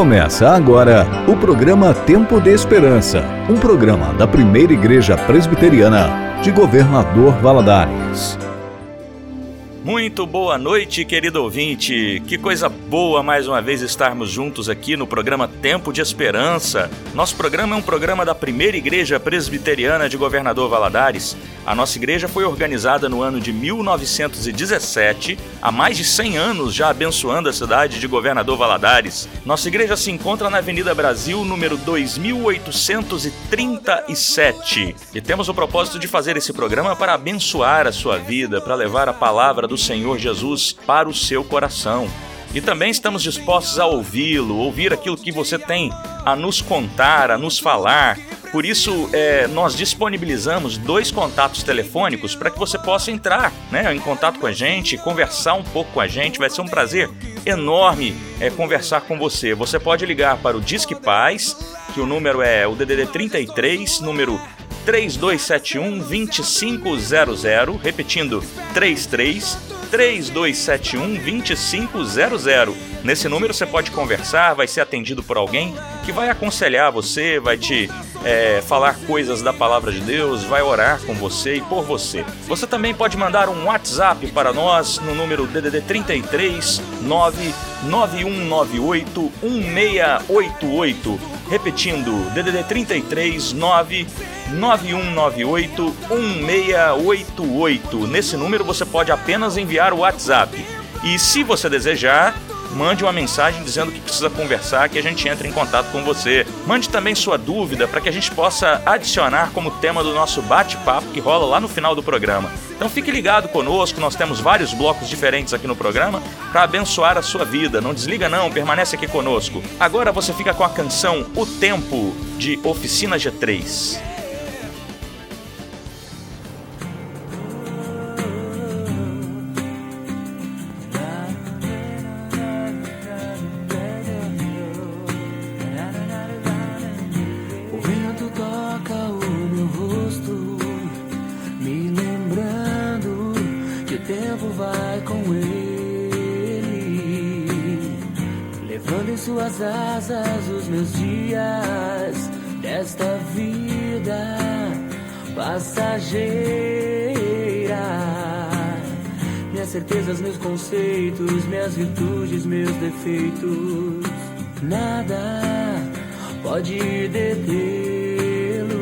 Começa agora o programa Tempo de Esperança, um programa da primeira Igreja Presbiteriana de Governador Valadares. Muito boa noite, querido ouvinte. Que coisa boa mais uma vez estarmos juntos aqui no programa Tempo de Esperança. Nosso programa é um programa da Primeira Igreja Presbiteriana de Governador Valadares. A nossa igreja foi organizada no ano de 1917, há mais de 100 anos já abençoando a cidade de Governador Valadares. Nossa igreja se encontra na Avenida Brasil, número 2837. E temos o propósito de fazer esse programa para abençoar a sua vida, para levar a palavra do Senhor Jesus para o seu coração. E também estamos dispostos a ouvi-lo, ouvir aquilo que você tem a nos contar, a nos falar. Por isso, é, nós disponibilizamos dois contatos telefônicos para que você possa entrar né, em contato com a gente, conversar um pouco com a gente. Vai ser um prazer enorme é, conversar com você. Você pode ligar para o Disque Paz, que o número é o DDD 33, número 3271 2500, repetindo 33 3271 2500. Nesse número você pode conversar, vai ser atendido por alguém que vai aconselhar você, vai te é, falar coisas da palavra de Deus, vai orar com você e por você. Você também pode mandar um WhatsApp para nós no número DDD 33 99198 1688. Repetindo, DDD 33 99198 1688. Nesse número você pode apenas enviar o WhatsApp. E se você desejar, mande uma mensagem dizendo que precisa conversar, que a gente entra em contato com você. Mande também sua dúvida para que a gente possa adicionar como tema do nosso bate-papo que rola lá no final do programa. Então fique ligado conosco, nós temos vários blocos diferentes aqui no programa para abençoar a sua vida. Não desliga não, permanece aqui conosco. Agora você fica com a canção O Tempo de Oficina G3. Passageira. Minhas certezas, meus conceitos, minhas virtudes, meus defeitos, nada pode detê-lo.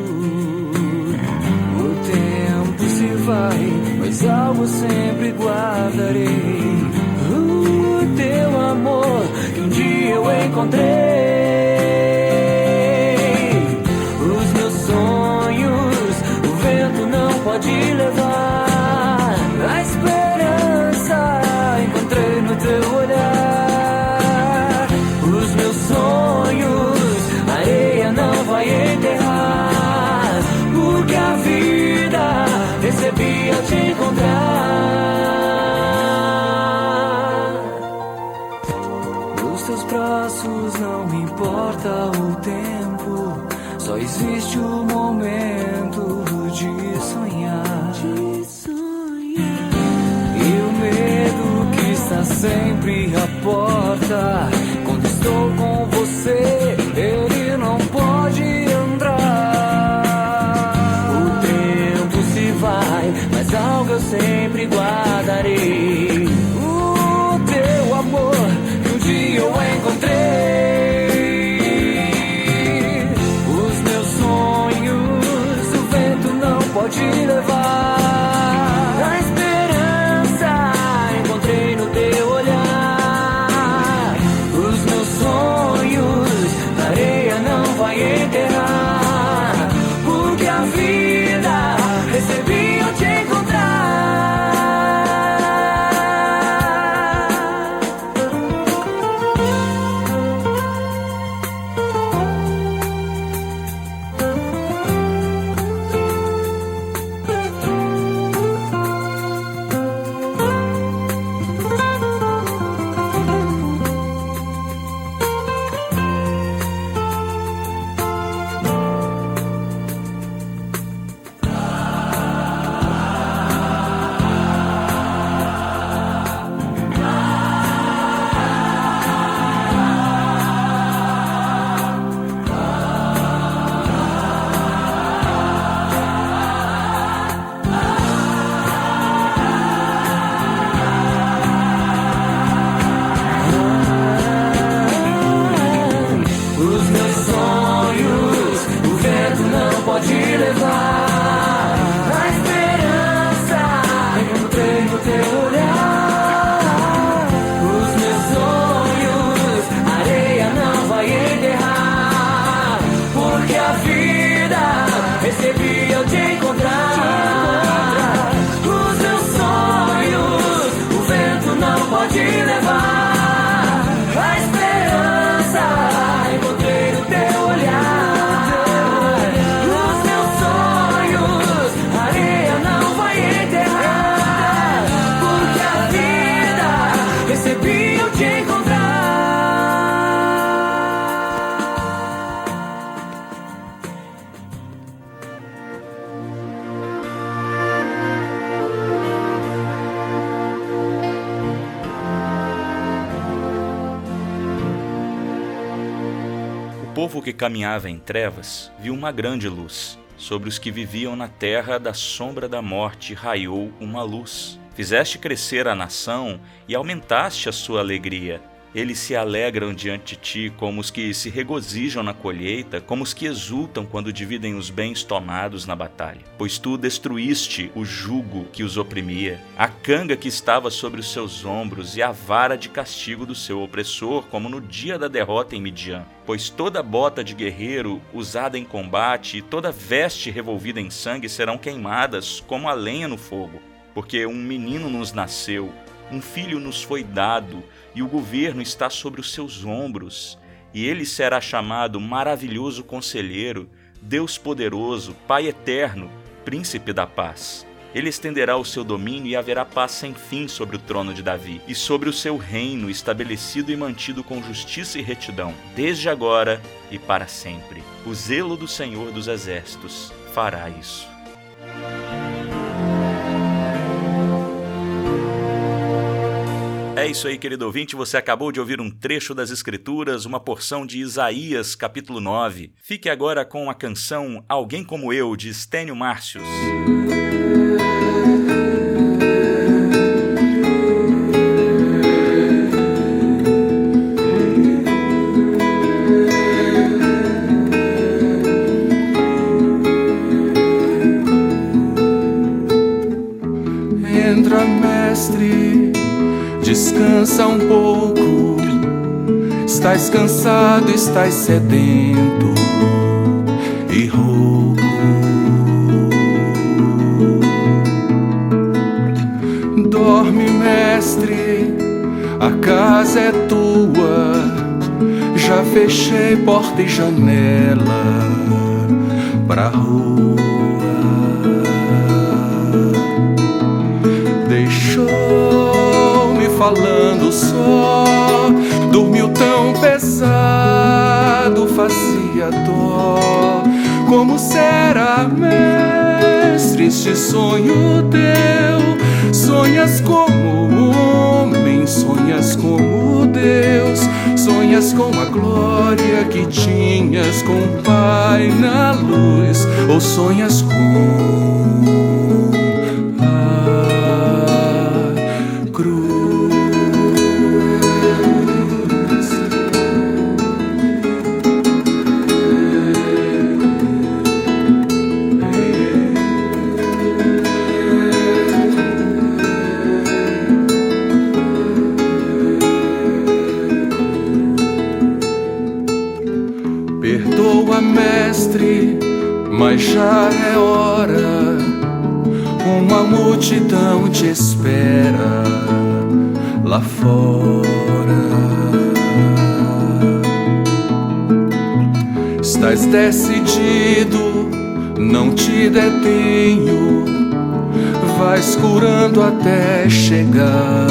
O tempo se vai, mas algo sempre guardarei. O teu amor que um dia eu encontrei. Pode sempre à caminhava em trevas viu uma grande luz. Sobre os que viviam na terra da sombra da morte raiou uma luz. Fizeste crescer a nação e aumentaste a sua alegria. Eles se alegram diante de ti como os que se regozijam na colheita, como os que exultam quando dividem os bens tomados na batalha. Pois tu destruíste o jugo que os oprimia, a canga que estava sobre os seus ombros e a vara de castigo do seu opressor, como no dia da derrota em Midian. Pois toda bota de guerreiro usada em combate e toda veste revolvida em sangue serão queimadas como a lenha no fogo. Porque um menino nos nasceu, um filho nos foi dado, e o governo está sobre os seus ombros. E ele será chamado Maravilhoso Conselheiro, Deus Poderoso, Pai Eterno, Príncipe da Paz. Ele estenderá o seu domínio e haverá paz sem fim sobre o trono de Davi e sobre o seu reino estabelecido e mantido com justiça e retidão, desde agora e para sempre. O zelo do Senhor dos Exércitos fará isso. É isso aí, querido ouvinte. Você acabou de ouvir um trecho das Escrituras, uma porção de Isaías, capítulo 9. Fique agora com a canção Alguém Como Eu, de Stênio Márcios. Descansa um pouco. Estás cansado, estás sedento e rouco. Dorme, mestre, a casa é tua. Já fechei porta e janela pra rua. Falando só. Dormiu tão pesado, fazia dó. Como será, mestre, este sonho teu? Sonhas como homem, sonhas como Deus. Sonhas com a glória que tinhas com o Pai na luz, ou sonhas com decidido, não te detenho. Vais curando até chegar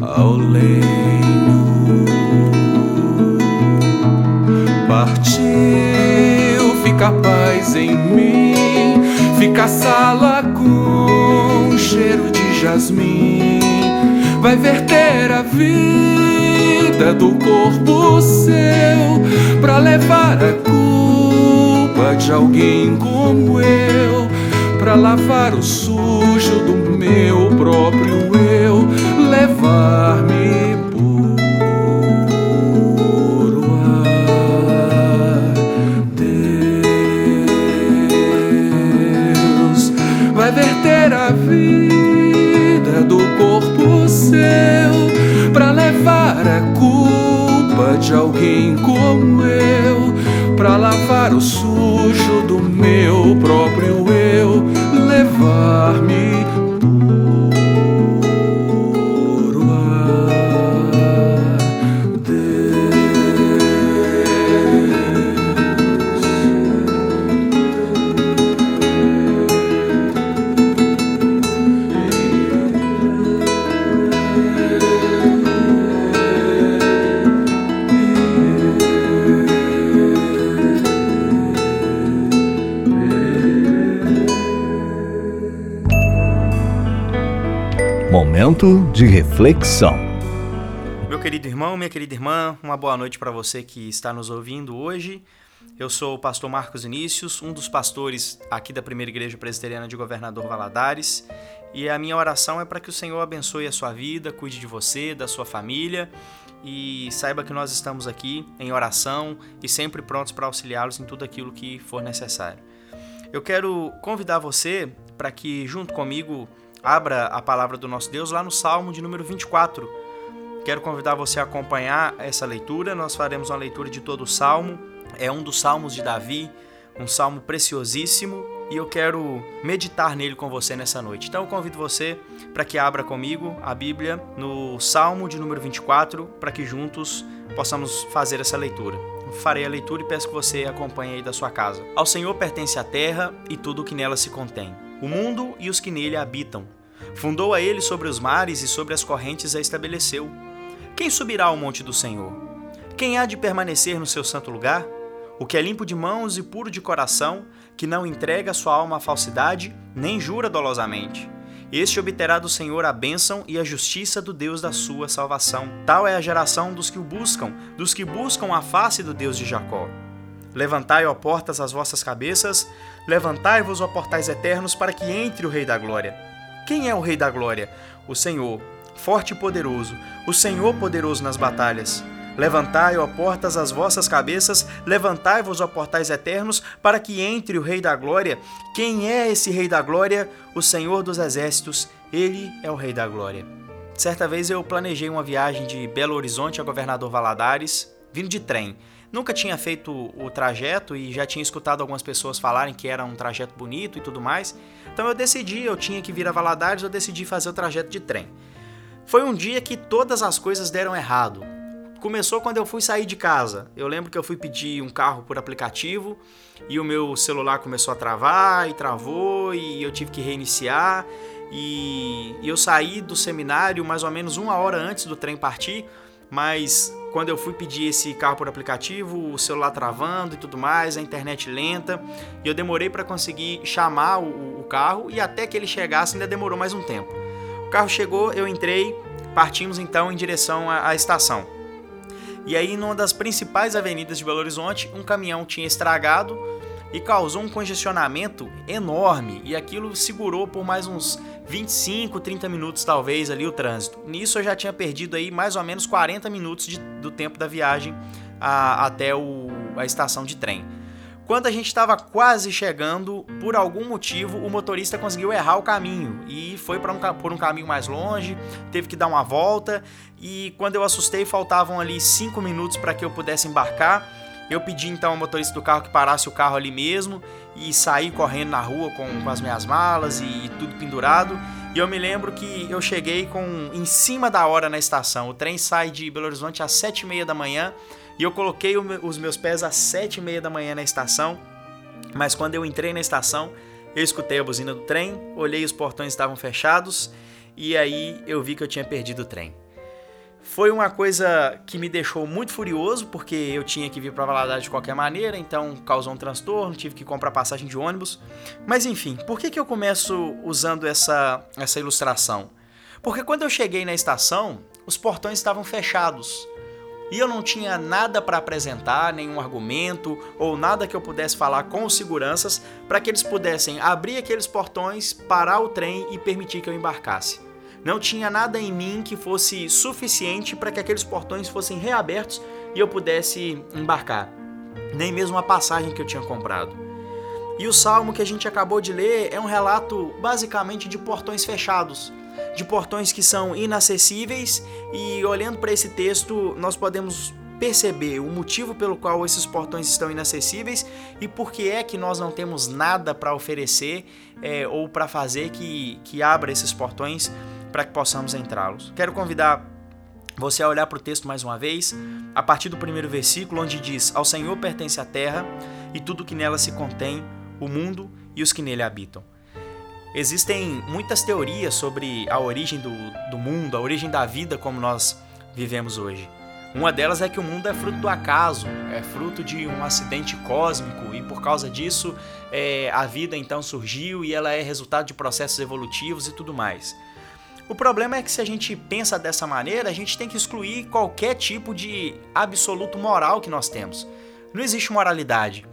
ao leito. fica paz em mim, fica a sala com cheiro de jasmim. Vai verter a vida do corpo seu pra levar a culpa de alguém como eu, pra lavar o sujo do meu próprio eu, levar-me a culpa de alguém como eu, para lavar o sujo do meu próprio eu, levar-me de reflexão. Meu querido irmão, minha querida irmã, uma boa noite para você que está nos ouvindo hoje. Eu sou o pastor Marcos Inícios, um dos pastores aqui da Primeira Igreja Presbiteriana de Governador Valadares, e a minha oração é para que o Senhor abençoe a sua vida, cuide de você, da sua família e saiba que nós estamos aqui em oração e sempre prontos para auxiliá-los em tudo aquilo que for necessário. Eu quero convidar você para que, junto comigo, abra a palavra do nosso Deus lá no Salmo de número 24. Quero convidar você a acompanhar essa leitura. Nós faremos uma leitura de todo o salmo. É um dos salmos de Davi, um salmo preciosíssimo e eu quero meditar nele com você nessa noite. Então eu convido você para que abra comigo a Bíblia no Salmo de número 24, para que juntos possamos fazer essa leitura. Farei a leitura e peço que você acompanhe aí da sua casa. Ao Senhor pertence a terra e tudo o que nela se contém, o mundo e os que nele habitam. Fundou a ele sobre os mares e sobre as correntes a estabeleceu. Quem subirá ao monte do Senhor? Quem há de permanecer no seu santo lugar? O que é limpo de mãos e puro de coração, que não entrega sua alma à falsidade, nem jura dolosamente. Este obterá do Senhor a bênção e a justiça do Deus da sua salvação. Tal é a geração dos que o buscam, dos que buscam a face do Deus de Jacó. Levantai, ó portas, as vossas cabeças, levantai-vos, ó portais eternos, para que entre o Rei da Glória. Quem é o Rei da Glória? O Senhor, forte e poderoso, o Senhor poderoso nas batalhas. Levantai, ó portas, as vossas cabeças, levantai-vos, ó portais eternos, para que entre o Rei da Glória. Quem é esse Rei da Glória? O Senhor dos Exércitos, ele é o Rei da Glória. Certa vez eu planejei uma viagem de Belo Horizonte a Governador Valadares, vindo de trem. Nunca tinha feito o trajeto e já tinha escutado algumas pessoas falarem que era um trajeto bonito e tudo mais. Então eu decidi, eu tinha que vir a Valadares, eu decidi fazer o trajeto de trem. Foi um dia que todas as coisas deram errado começou quando eu fui sair de casa. Eu lembro que eu fui pedir um carro por aplicativo e o meu celular começou a travar e travou e eu tive que reiniciar. E eu saí do seminário mais ou menos uma hora antes do trem partir, mas quando eu fui pedir esse carro por aplicativo, o celular travando e tudo mais, a internet lenta, e eu demorei para conseguir chamar o, o carro e até que ele chegasse ainda demorou mais um tempo. O carro chegou, eu entrei, partimos então em direção à, à estação. E aí, numa das principais avenidas de Belo Horizonte, um caminhão tinha estragado e causou um congestionamento enorme. E aquilo segurou por mais uns 25, 30 minutos, talvez, ali o trânsito. Nisso eu já tinha perdido aí mais ou menos 40 minutos de, do tempo da viagem a, até o, a estação de trem. Quando a gente estava quase chegando, por algum motivo, o motorista conseguiu errar o caminho e foi para um, por um caminho mais longe, teve que dar uma volta. E quando eu assustei, faltavam ali cinco minutos para que eu pudesse embarcar. Eu pedi então ao motorista do carro que parasse o carro ali mesmo e saí correndo na rua com, com as minhas malas e, e tudo pendurado. E eu me lembro que eu cheguei com em cima da hora na estação. O trem sai de Belo Horizonte às sete e meia da manhã e eu coloquei os meus pés às sete e meia da manhã na estação, mas quando eu entrei na estação, eu escutei a buzina do trem, olhei os portões estavam fechados e aí eu vi que eu tinha perdido o trem. Foi uma coisa que me deixou muito furioso, porque eu tinha que vir para Valadares de qualquer maneira, então causou um transtorno, tive que comprar passagem de ônibus. Mas enfim, por que, que eu começo usando essa, essa ilustração? Porque quando eu cheguei na estação, os portões estavam fechados e eu não tinha nada para apresentar, nenhum argumento ou nada que eu pudesse falar com os seguranças para que eles pudessem abrir aqueles portões, parar o trem e permitir que eu embarcasse. Não tinha nada em mim que fosse suficiente para que aqueles portões fossem reabertos e eu pudesse embarcar, nem mesmo a passagem que eu tinha comprado. E o salmo que a gente acabou de ler é um relato basicamente de portões fechados de portões que são inacessíveis e olhando para esse texto nós podemos perceber o motivo pelo qual esses portões estão inacessíveis e por que é que nós não temos nada para oferecer é, ou para fazer que, que abra esses portões para que possamos entrá-los. Quero convidar você a olhar para o texto mais uma vez, a partir do primeiro versículo, onde diz: Ao Senhor pertence a terra e tudo que nela se contém, o mundo e os que nele habitam. Existem muitas teorias sobre a origem do, do mundo, a origem da vida como nós vivemos hoje. Uma delas é que o mundo é fruto do acaso, é fruto de um acidente cósmico e por causa disso é, a vida então surgiu e ela é resultado de processos evolutivos e tudo mais. O problema é que se a gente pensa dessa maneira, a gente tem que excluir qualquer tipo de absoluto moral que nós temos. Não existe moralidade.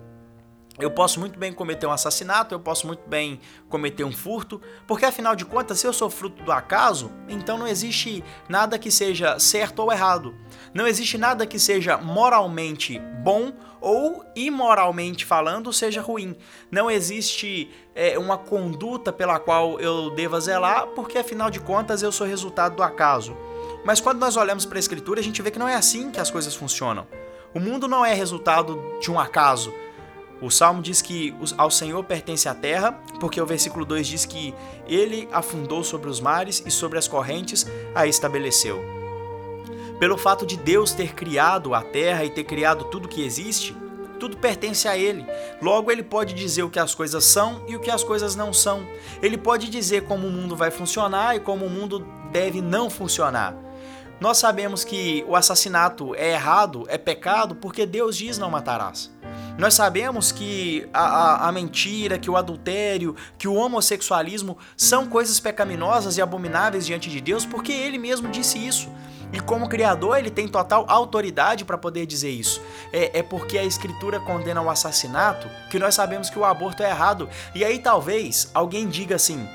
Eu posso muito bem cometer um assassinato, eu posso muito bem cometer um furto, porque afinal de contas, se eu sou fruto do acaso, então não existe nada que seja certo ou errado. Não existe nada que seja moralmente bom ou imoralmente falando seja ruim. Não existe é, uma conduta pela qual eu deva zelar, porque afinal de contas eu sou resultado do acaso. Mas quando nós olhamos para a Escritura, a gente vê que não é assim que as coisas funcionam. O mundo não é resultado de um acaso. O salmo diz que ao Senhor pertence a terra, porque o versículo 2 diz que ele afundou sobre os mares e sobre as correntes a estabeleceu. Pelo fato de Deus ter criado a terra e ter criado tudo que existe, tudo pertence a Ele. Logo, Ele pode dizer o que as coisas são e o que as coisas não são. Ele pode dizer como o mundo vai funcionar e como o mundo deve não funcionar. Nós sabemos que o assassinato é errado, é pecado, porque Deus diz não matarás. Nós sabemos que a, a, a, mentira, que o adultério, que o homossexualismo são coisas pecaminosas e abomináveis diante de Deus, porque Ele mesmo disse isso. E como Criador, ele tem total autoridade para poder dizer isso. É, é, porque a Escritura condena o assassinato que nós sabemos que o aborto é errado. E aí talvez alguém diga assim: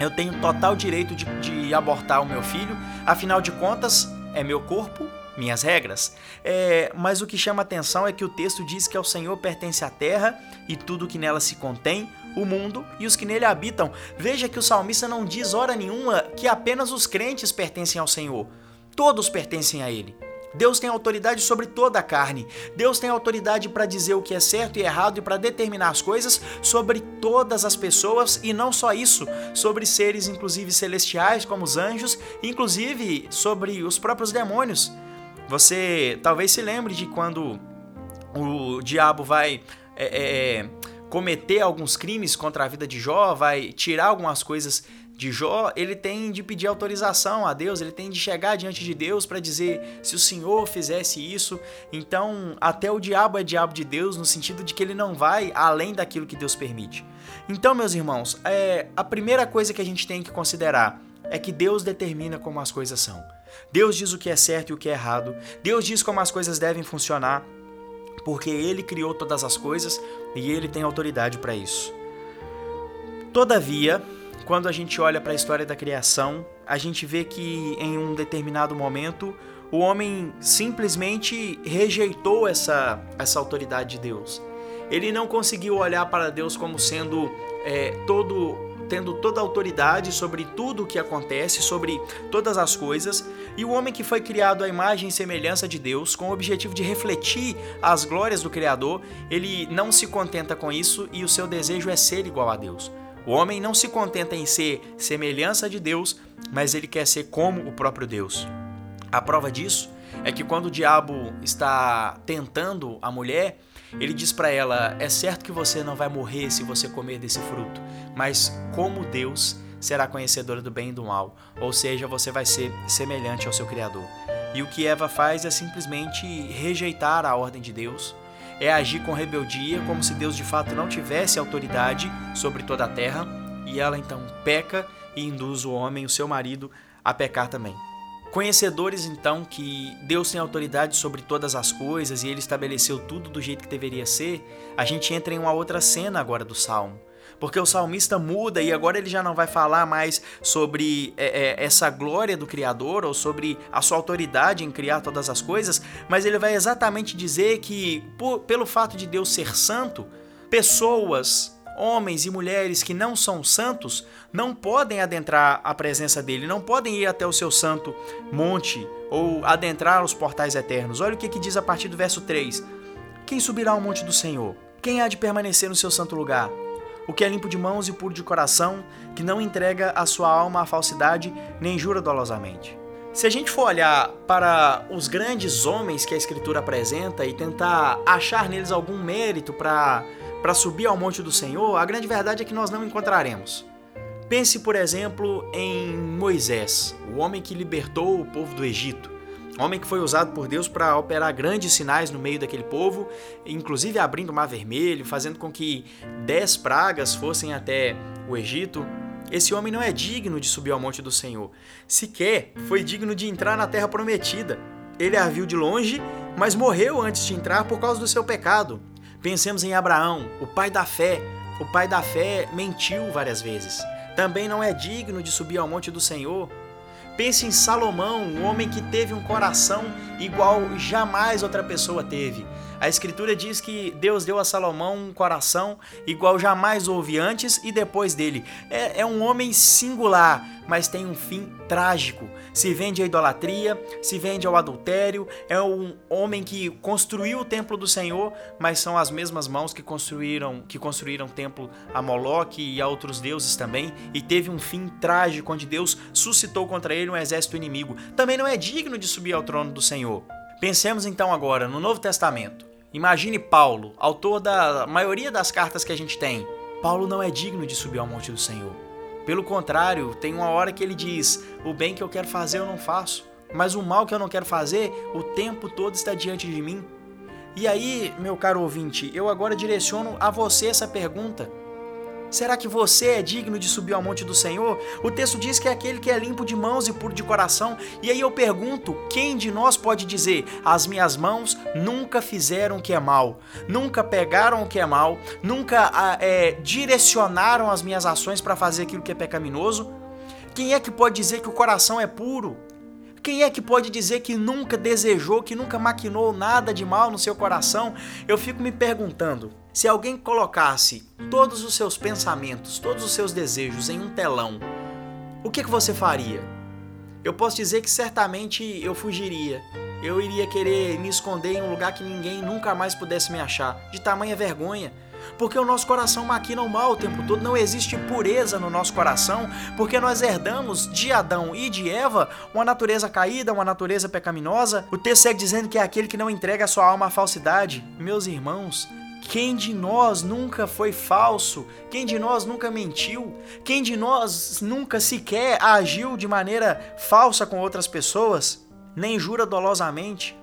eu tenho total direito de, de abortar o meu filho, afinal de contas, é meu corpo, minhas regras. É, mas o que chama atenção é que o texto diz que ao Senhor pertence a terra e tudo que nela se contém, o mundo e os que nele habitam. Veja que o salmista não diz hora nenhuma que apenas os crentes pertencem ao Senhor. Todos pertencem a Ele. Deus tem autoridade sobre toda a carne. Deus tem autoridade para dizer o que é certo e errado e para determinar as coisas sobre todas as pessoas e não só isso, sobre seres inclusive celestiais como os anjos, inclusive sobre os próprios demônios. Você talvez se lembre de quando o diabo vai é, é, cometer alguns crimes contra a vida de Jó, vai tirar algumas coisas de Jó, ele tem de pedir autorização a Deus, ele tem de chegar diante de Deus para dizer se o Senhor fizesse isso. Então, até o diabo é diabo de Deus no sentido de que ele não vai além daquilo que Deus permite. Então, meus irmãos, é, a primeira coisa que a gente tem que considerar é que Deus determina como as coisas são. Deus diz o que é certo e o que é errado. Deus diz como as coisas devem funcionar, porque Ele criou todas as coisas e Ele tem autoridade para isso. Todavia, quando a gente olha para a história da criação, a gente vê que em um determinado momento o homem simplesmente rejeitou essa, essa autoridade de Deus. Ele não conseguiu olhar para Deus como sendo é, todo tendo toda a autoridade sobre tudo o que acontece, sobre todas as coisas, e o homem que foi criado à imagem e semelhança de Deus, com o objetivo de refletir as glórias do Criador, ele não se contenta com isso e o seu desejo é ser igual a Deus. O homem não se contenta em ser semelhança de Deus, mas ele quer ser como o próprio Deus. A prova disso é que quando o diabo está tentando a mulher, ele diz para ela: É certo que você não vai morrer se você comer desse fruto, mas como Deus será conhecedora do bem e do mal, ou seja, você vai ser semelhante ao seu Criador. E o que Eva faz é simplesmente rejeitar a ordem de Deus, é agir com rebeldia, como se Deus de fato não tivesse autoridade sobre toda a terra, e ela então peca e induz o homem, o seu marido, a pecar também. Conhecedores então que Deus tem autoridade sobre todas as coisas e ele estabeleceu tudo do jeito que deveria ser, a gente entra em uma outra cena agora do salmo. Porque o salmista muda e agora ele já não vai falar mais sobre é, é, essa glória do Criador ou sobre a sua autoridade em criar todas as coisas, mas ele vai exatamente dizer que, por, pelo fato de Deus ser santo, pessoas, homens e mulheres que não são santos não podem adentrar a presença dele, não podem ir até o seu santo monte ou adentrar os portais eternos. Olha o que, que diz a partir do verso 3: Quem subirá ao monte do Senhor? Quem há de permanecer no seu santo lugar? O que é limpo de mãos e puro de coração, que não entrega a sua alma à falsidade, nem jura dolosamente. Se a gente for olhar para os grandes homens que a Escritura apresenta e tentar achar neles algum mérito para subir ao monte do Senhor, a grande verdade é que nós não encontraremos. Pense, por exemplo, em Moisés, o homem que libertou o povo do Egito. Homem que foi usado por Deus para operar grandes sinais no meio daquele povo, inclusive abrindo o Mar Vermelho, fazendo com que dez pragas fossem até o Egito. Esse homem não é digno de subir ao monte do Senhor. Sequer foi digno de entrar na terra prometida. Ele a viu de longe, mas morreu antes de entrar por causa do seu pecado. Pensemos em Abraão, o pai da fé. O pai da fé mentiu várias vezes. Também não é digno de subir ao monte do Senhor. Pense em Salomão, um homem que teve um coração igual jamais outra pessoa teve. A Escritura diz que Deus deu a Salomão um coração igual jamais houve antes e depois dele. É, é um homem singular, mas tem um fim trágico. Se vende à idolatria, se vende ao adultério. É um homem que construiu o templo do Senhor, mas são as mesmas mãos que construíram que construíram o templo a Moloque e a outros deuses também. E teve um fim trágico onde Deus suscitou contra ele um exército inimigo. Também não é digno de subir ao trono do Senhor. Pensemos então agora no Novo Testamento. Imagine Paulo, autor da maioria das cartas que a gente tem. Paulo não é digno de subir ao monte do Senhor. Pelo contrário, tem uma hora que ele diz: O bem que eu quero fazer eu não faço, mas o mal que eu não quero fazer, o tempo todo está diante de mim. E aí, meu caro ouvinte, eu agora direciono a você essa pergunta. Será que você é digno de subir ao monte do Senhor? O texto diz que é aquele que é limpo de mãos e puro de coração. E aí eu pergunto: quem de nós pode dizer, as minhas mãos nunca fizeram o que é mal, nunca pegaram o que é mal, nunca ah, é, direcionaram as minhas ações para fazer aquilo que é pecaminoso? Quem é que pode dizer que o coração é puro? Quem é que pode dizer que nunca desejou, que nunca maquinou nada de mal no seu coração? Eu fico me perguntando. Se alguém colocasse todos os seus pensamentos, todos os seus desejos em um telão, o que, que você faria? Eu posso dizer que certamente eu fugiria. Eu iria querer me esconder em um lugar que ninguém nunca mais pudesse me achar, de tamanha vergonha porque o nosso coração maquina o mal o tempo todo, não existe pureza no nosso coração, porque nós herdamos de Adão e de Eva uma natureza caída, uma natureza pecaminosa. O texto segue dizendo que é aquele que não entrega a sua alma à falsidade. Meus irmãos, quem de nós nunca foi falso? Quem de nós nunca mentiu? Quem de nós nunca sequer agiu de maneira falsa com outras pessoas? Nem jura dolosamente?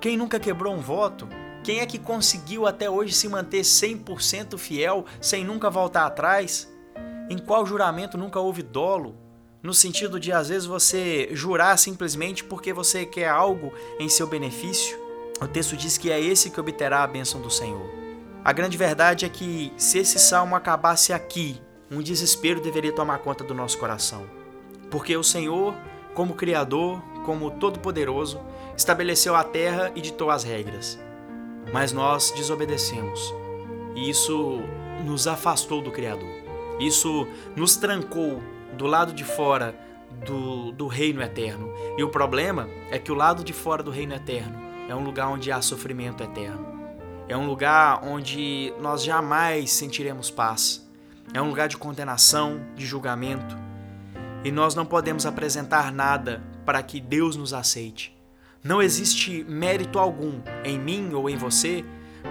Quem nunca quebrou um voto? Quem é que conseguiu até hoje se manter 100% fiel sem nunca voltar atrás? Em qual juramento nunca houve dolo? No sentido de às vezes você jurar simplesmente porque você quer algo em seu benefício? O texto diz que é esse que obterá a bênção do Senhor. A grande verdade é que se esse salmo acabasse aqui, um desespero deveria tomar conta do nosso coração. Porque o Senhor, como Criador, como Todo-Poderoso, estabeleceu a terra e ditou as regras mas nós desobedecemos. E isso nos afastou do Criador. Isso nos trancou do lado de fora do, do reino eterno. E o problema é que o lado de fora do reino eterno é um lugar onde há sofrimento eterno. É um lugar onde nós jamais sentiremos paz. É um lugar de condenação, de julgamento. E nós não podemos apresentar nada para que Deus nos aceite. Não existe mérito algum em mim ou em você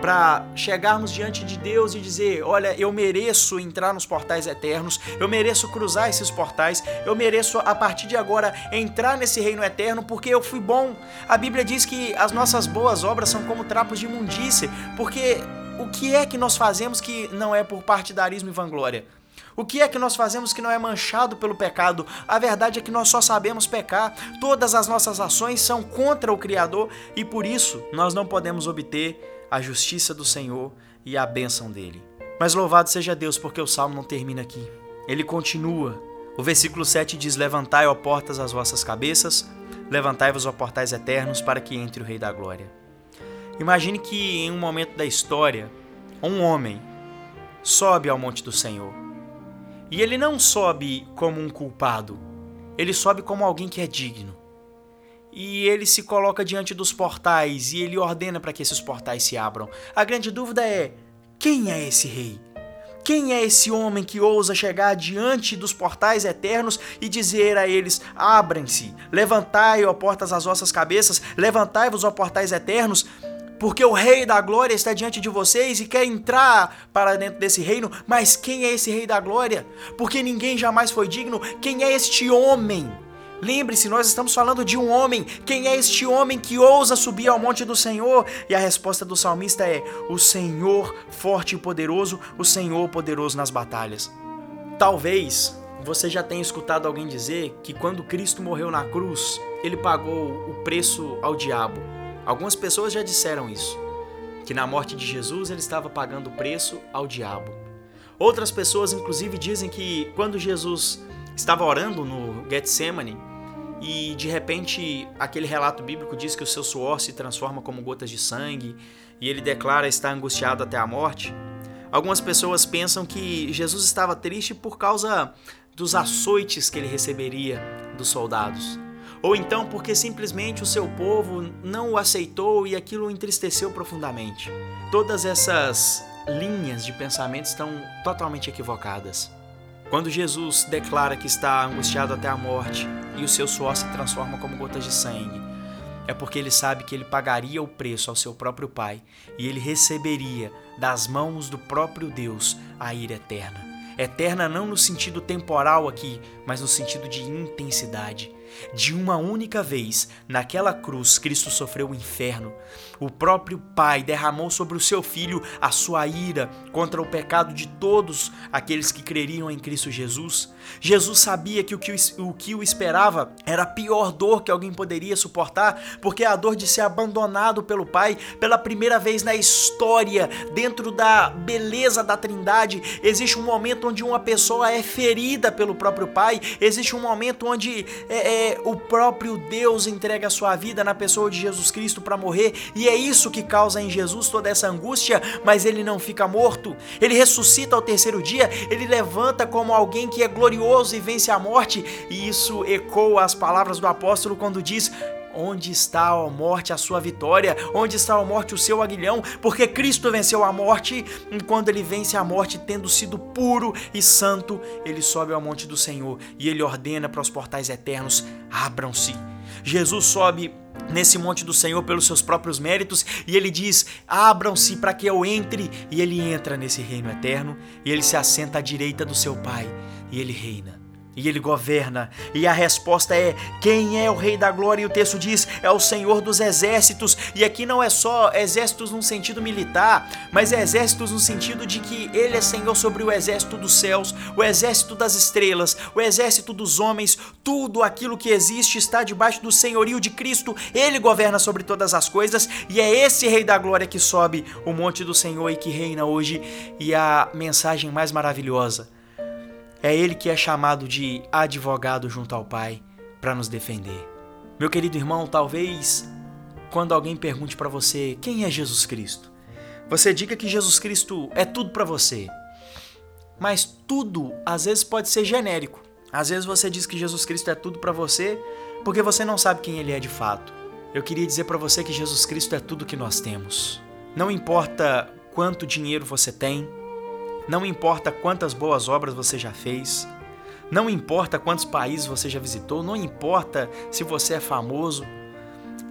para chegarmos diante de Deus e dizer: Olha, eu mereço entrar nos portais eternos, eu mereço cruzar esses portais, eu mereço a partir de agora entrar nesse reino eterno porque eu fui bom. A Bíblia diz que as nossas boas obras são como trapos de imundície, porque o que é que nós fazemos que não é por partidarismo e vanglória? O que é que nós fazemos que não é manchado pelo pecado? A verdade é que nós só sabemos pecar. Todas as nossas ações são contra o Criador e por isso nós não podemos obter a justiça do Senhor e a bênção dele. Mas louvado seja Deus, porque o salmo não termina aqui. Ele continua. O versículo 7 diz: Levantai, ó portas, as vossas cabeças, levantai-vos, ó portais eternos, para que entre o Rei da Glória. Imagine que em um momento da história, um homem sobe ao monte do Senhor. E ele não sobe como um culpado, ele sobe como alguém que é digno. E ele se coloca diante dos portais e ele ordena para que esses portais se abram. A grande dúvida é: quem é esse rei? Quem é esse homem que ousa chegar diante dos portais eternos e dizer a eles: Abrem-se, levantai, ó portas, as vossas cabeças, levantai-vos, ó portais eternos, porque o Rei da Glória está diante de vocês e quer entrar para dentro desse reino. Mas quem é esse Rei da Glória? Porque ninguém jamais foi digno. Quem é este homem? Lembre-se, nós estamos falando de um homem. Quem é este homem que ousa subir ao monte do Senhor? E a resposta do salmista é: O Senhor forte e poderoso, o Senhor poderoso nas batalhas. Talvez você já tenha escutado alguém dizer que quando Cristo morreu na cruz, ele pagou o preço ao diabo. Algumas pessoas já disseram isso, que na morte de Jesus ele estava pagando o preço ao diabo. Outras pessoas, inclusive, dizem que quando Jesus estava orando no Getsemane e de repente aquele relato bíblico diz que o seu suor se transforma como gotas de sangue e ele declara estar angustiado até a morte. Algumas pessoas pensam que Jesus estava triste por causa dos açoites que ele receberia dos soldados. Ou então porque simplesmente o seu povo não o aceitou e aquilo o entristeceu profundamente. Todas essas linhas de pensamento estão totalmente equivocadas. Quando Jesus declara que está angustiado até a morte e o seu suor se transforma como gotas de sangue, é porque ele sabe que ele pagaria o preço ao seu próprio Pai e ele receberia das mãos do próprio Deus a ira eterna. Eterna não no sentido temporal aqui, mas no sentido de intensidade. De uma única vez, naquela cruz, Cristo sofreu o inferno. O próprio Pai derramou sobre o seu Filho a sua ira contra o pecado de todos aqueles que creriam em Cristo Jesus. Jesus sabia que o que o, que o esperava era a pior dor que alguém poderia suportar, porque é a dor de ser abandonado pelo Pai pela primeira vez na história, dentro da beleza da Trindade, existe um momento onde uma pessoa é ferida pelo próprio Pai, existe um momento onde é, é o próprio Deus entrega a sua vida na pessoa de Jesus Cristo para morrer, e é isso que causa em Jesus toda essa angústia, mas ele não fica morto. Ele ressuscita ao terceiro dia, ele levanta como alguém que é glorioso e vence a morte, e isso ecoa as palavras do apóstolo quando diz: Onde está a morte a sua vitória? Onde está a morte o seu aguilhão? Porque Cristo venceu a morte, e quando ele vence a morte, tendo sido puro e santo, ele sobe ao monte do Senhor e ele ordena para os portais eternos: abram-se. Jesus sobe nesse monte do Senhor pelos seus próprios méritos e ele diz: abram-se para que eu entre. E ele entra nesse reino eterno e ele se assenta à direita do seu Pai e ele reina e ele governa. E a resposta é: quem é o Rei da Glória? E o texto diz: é o Senhor dos Exércitos. E aqui não é só exércitos num sentido militar, mas é exércitos no sentido de que ele é Senhor sobre o exército dos céus, o exército das estrelas, o exército dos homens, tudo aquilo que existe está debaixo do senhorio de Cristo. Ele governa sobre todas as coisas e é esse Rei da Glória que sobe o monte do Senhor e que reina hoje. E a mensagem mais maravilhosa é ele que é chamado de advogado junto ao Pai para nos defender. Meu querido irmão, talvez quando alguém pergunte para você quem é Jesus Cristo, você diga que Jesus Cristo é tudo para você. Mas tudo às vezes pode ser genérico. Às vezes você diz que Jesus Cristo é tudo para você porque você não sabe quem ele é de fato. Eu queria dizer para você que Jesus Cristo é tudo que nós temos. Não importa quanto dinheiro você tem, não importa quantas boas obras você já fez, não importa quantos países você já visitou, não importa se você é famoso,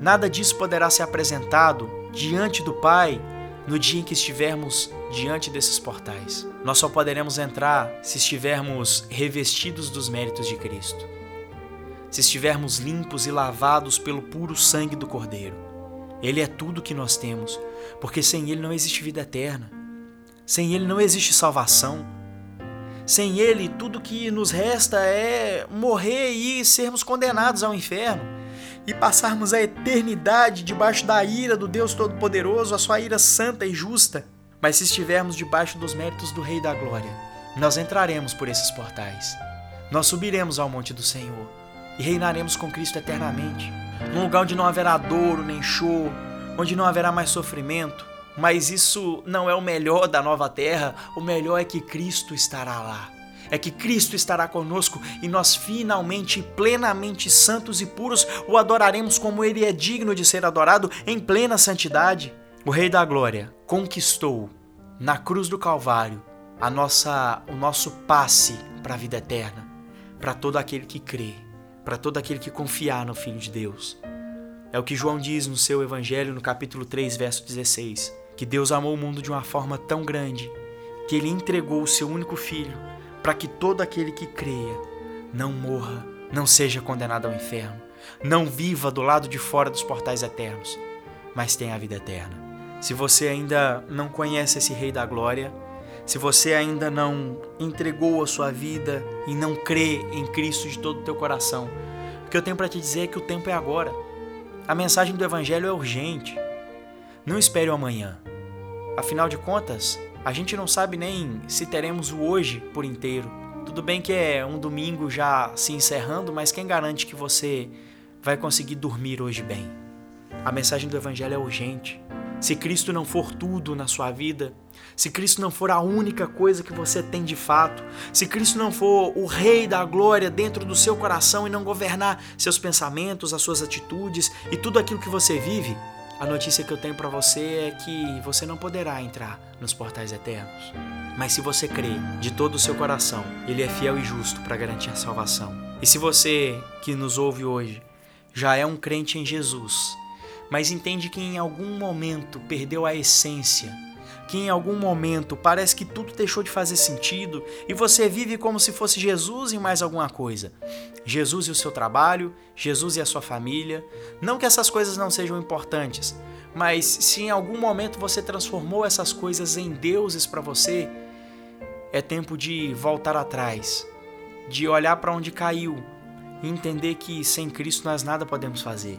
nada disso poderá ser apresentado diante do Pai no dia em que estivermos diante desses portais. Nós só poderemos entrar se estivermos revestidos dos méritos de Cristo, se estivermos limpos e lavados pelo puro sangue do Cordeiro. Ele é tudo que nós temos, porque sem Ele não existe vida eterna. Sem Ele não existe salvação. Sem Ele, tudo que nos resta é morrer e sermos condenados ao inferno e passarmos a eternidade debaixo da ira do Deus Todo-Poderoso, a sua ira santa e justa. Mas se estivermos debaixo dos méritos do Rei da Glória, nós entraremos por esses portais. Nós subiremos ao monte do Senhor e reinaremos com Cristo eternamente, num lugar onde não haverá dor nem choro, onde não haverá mais sofrimento, mas isso não é o melhor da nova terra, o melhor é que Cristo estará lá. É que Cristo estará conosco e nós finalmente, plenamente santos e puros, o adoraremos como ele é digno de ser adorado em plena santidade. O Rei da Glória conquistou na cruz do Calvário a nossa, o nosso passe para a vida eterna, para todo aquele que crê, para todo aquele que confiar no Filho de Deus. É o que João diz no seu Evangelho, no capítulo 3, verso 16 que Deus amou o mundo de uma forma tão grande que ele entregou o seu único filho para que todo aquele que creia não morra, não seja condenado ao inferno, não viva do lado de fora dos portais eternos, mas tenha a vida eterna. Se você ainda não conhece esse Rei da Glória, Se você ainda não entregou a sua vida e não crê em Cristo de todo o teu coração, o que eu tenho para te dizer é que o tempo é agora. A mensagem do evangelho é urgente. Não espere o amanhã. Afinal de contas, a gente não sabe nem se teremos o hoje por inteiro. Tudo bem que é um domingo já se encerrando, mas quem garante que você vai conseguir dormir hoje bem? A mensagem do evangelho é urgente. Se Cristo não for tudo na sua vida, se Cristo não for a única coisa que você tem de fato, se Cristo não for o Rei da glória dentro do seu coração e não governar seus pensamentos, as suas atitudes e tudo aquilo que você vive, a notícia que eu tenho para você é que você não poderá entrar nos portais eternos. Mas se você crê de todo o seu coração, Ele é fiel e justo para garantir a salvação. E se você que nos ouve hoje já é um crente em Jesus, mas entende que em algum momento perdeu a essência, que em algum momento parece que tudo deixou de fazer sentido e você vive como se fosse Jesus e mais alguma coisa. Jesus e o seu trabalho, Jesus e a sua família. Não que essas coisas não sejam importantes, mas se em algum momento você transformou essas coisas em deuses para você, é tempo de voltar atrás, de olhar para onde caiu e entender que sem Cristo nós nada podemos fazer.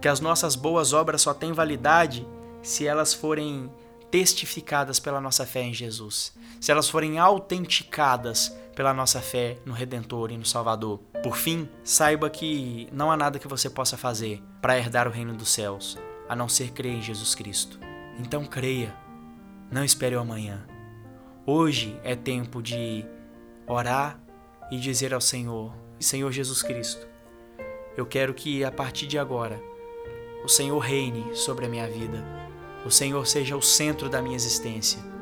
Que as nossas boas obras só têm validade se elas forem testificadas pela nossa fé em Jesus, se elas forem autenticadas pela nossa fé no Redentor e no Salvador. Por fim, saiba que não há nada que você possa fazer para herdar o reino dos céus, a não ser crer em Jesus Cristo. Então creia, não espere o amanhã. Hoje é tempo de orar e dizer ao Senhor, Senhor Jesus Cristo, eu quero que a partir de agora o Senhor reine sobre a minha vida o Senhor seja o centro da minha existência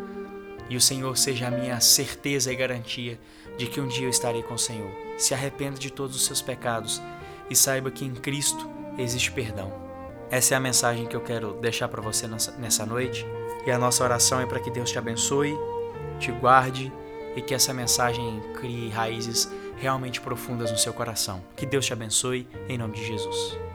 e o Senhor seja a minha certeza e garantia de que um dia eu estarei com o Senhor. Se arrependa de todos os seus pecados e saiba que em Cristo existe perdão. Essa é a mensagem que eu quero deixar para você nessa noite. E a nossa oração é para que Deus te abençoe, te guarde e que essa mensagem crie raízes realmente profundas no seu coração. Que Deus te abençoe, em nome de Jesus.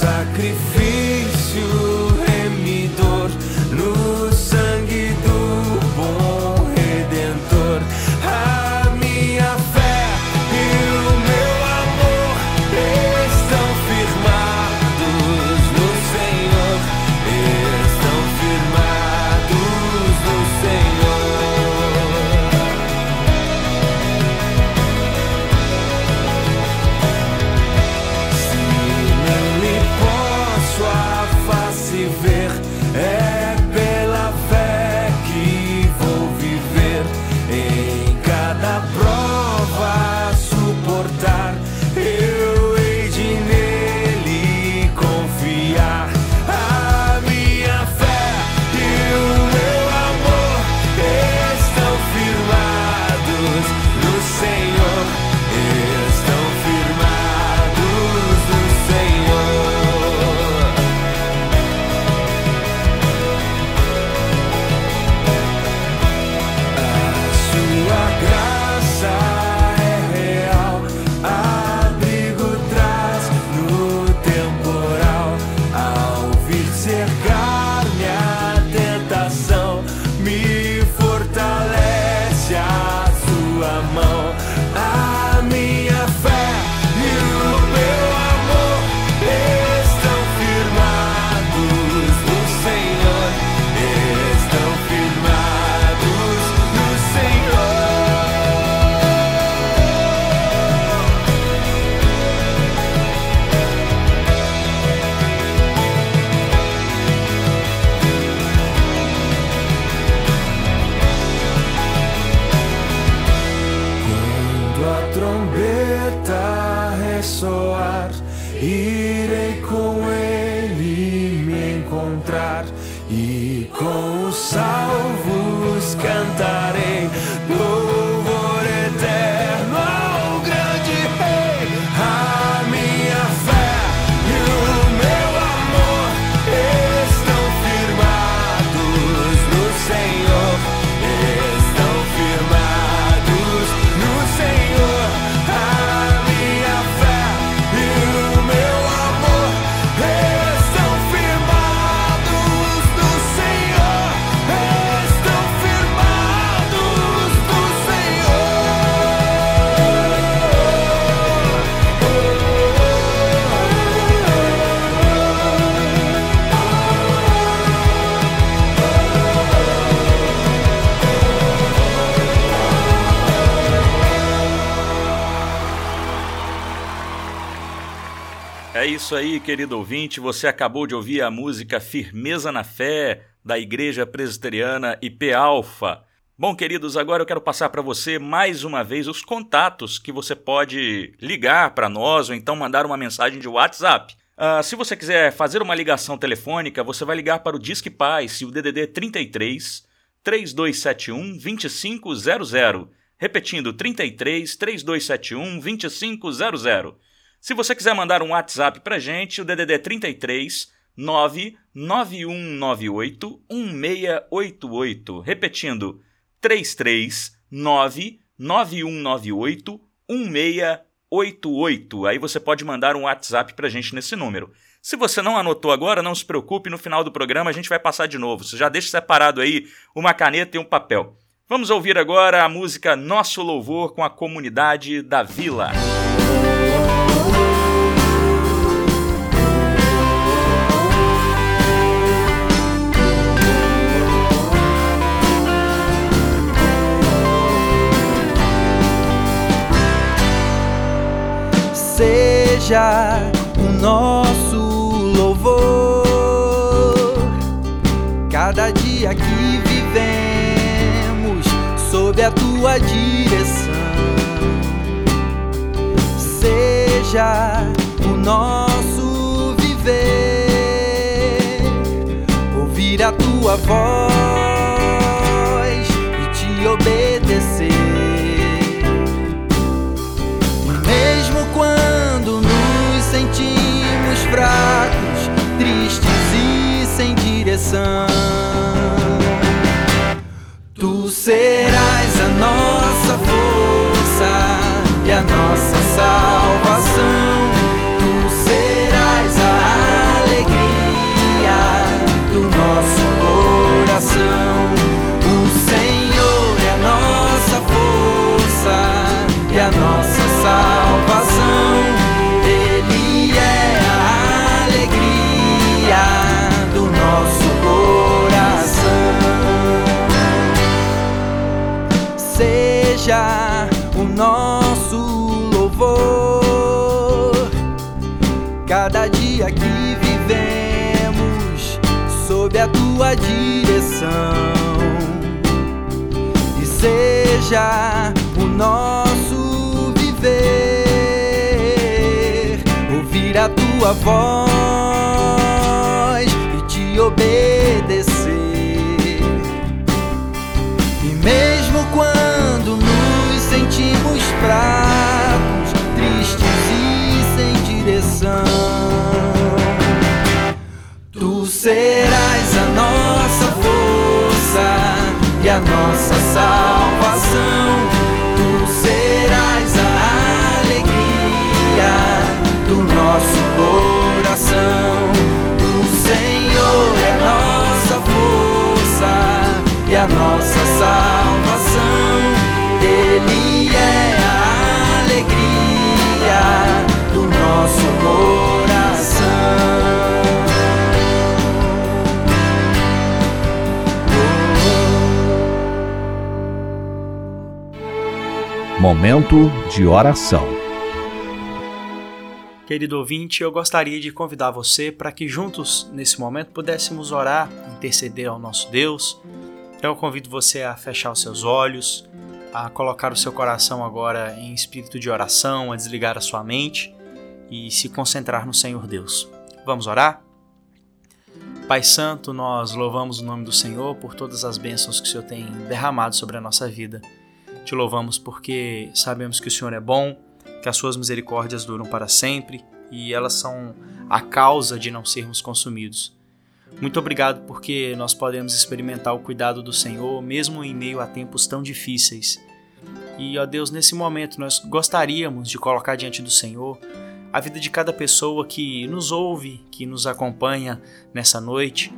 sacrifício. Isso aí, querido ouvinte. Você acabou de ouvir a música Firmeza na Fé, da Igreja Presbiteriana IP Alfa. Bom, queridos, agora eu quero passar para você mais uma vez os contatos que você pode ligar para nós ou então mandar uma mensagem de WhatsApp. Uh, se você quiser fazer uma ligação telefônica, você vai ligar para o Disque Paz o DDD 33 3271 2500. Repetindo, 33 3271 2500. Se você quiser mandar um WhatsApp pra gente, o DDD é 33 99198 1688. Repetindo, 33 99198 1688. Aí você pode mandar um WhatsApp pra gente nesse número. Se você não anotou agora, não se preocupe, no final do programa a gente vai passar de novo. Você já deixa separado aí uma caneta e um papel. Vamos ouvir agora a música Nosso Louvor com a comunidade da Vila. Seja o nosso louvor. Cada dia que vivemos sob a tua direção, seja o nosso viver, ouvir a tua voz e te obedecer. Direção. Tu serás a nossa força e a nossa salvação. Cada dia que vivemos sob a tua direção, e seja o nosso viver, ouvir a tua voz e te obedecer. E mesmo quando sentimos fracos, serás a nossa força e a nossa salvação. Tu serás a alegria do nosso coração. O Senhor é nossa força e a nossa salvação. Momento de oração. Querido ouvinte, eu gostaria de convidar você para que juntos, nesse momento, pudéssemos orar, interceder ao nosso Deus. Eu convido você a fechar os seus olhos, a colocar o seu coração agora em espírito de oração, a desligar a sua mente e se concentrar no Senhor Deus. Vamos orar? Pai Santo, nós louvamos o nome do Senhor por todas as bênçãos que o Senhor tem derramado sobre a nossa vida. Te louvamos porque sabemos que o Senhor é bom, que as suas misericórdias duram para sempre e elas são a causa de não sermos consumidos. Muito obrigado porque nós podemos experimentar o cuidado do Senhor mesmo em meio a tempos tão difíceis. E, ó Deus, nesse momento nós gostaríamos de colocar diante do Senhor a vida de cada pessoa que nos ouve, que nos acompanha nessa noite.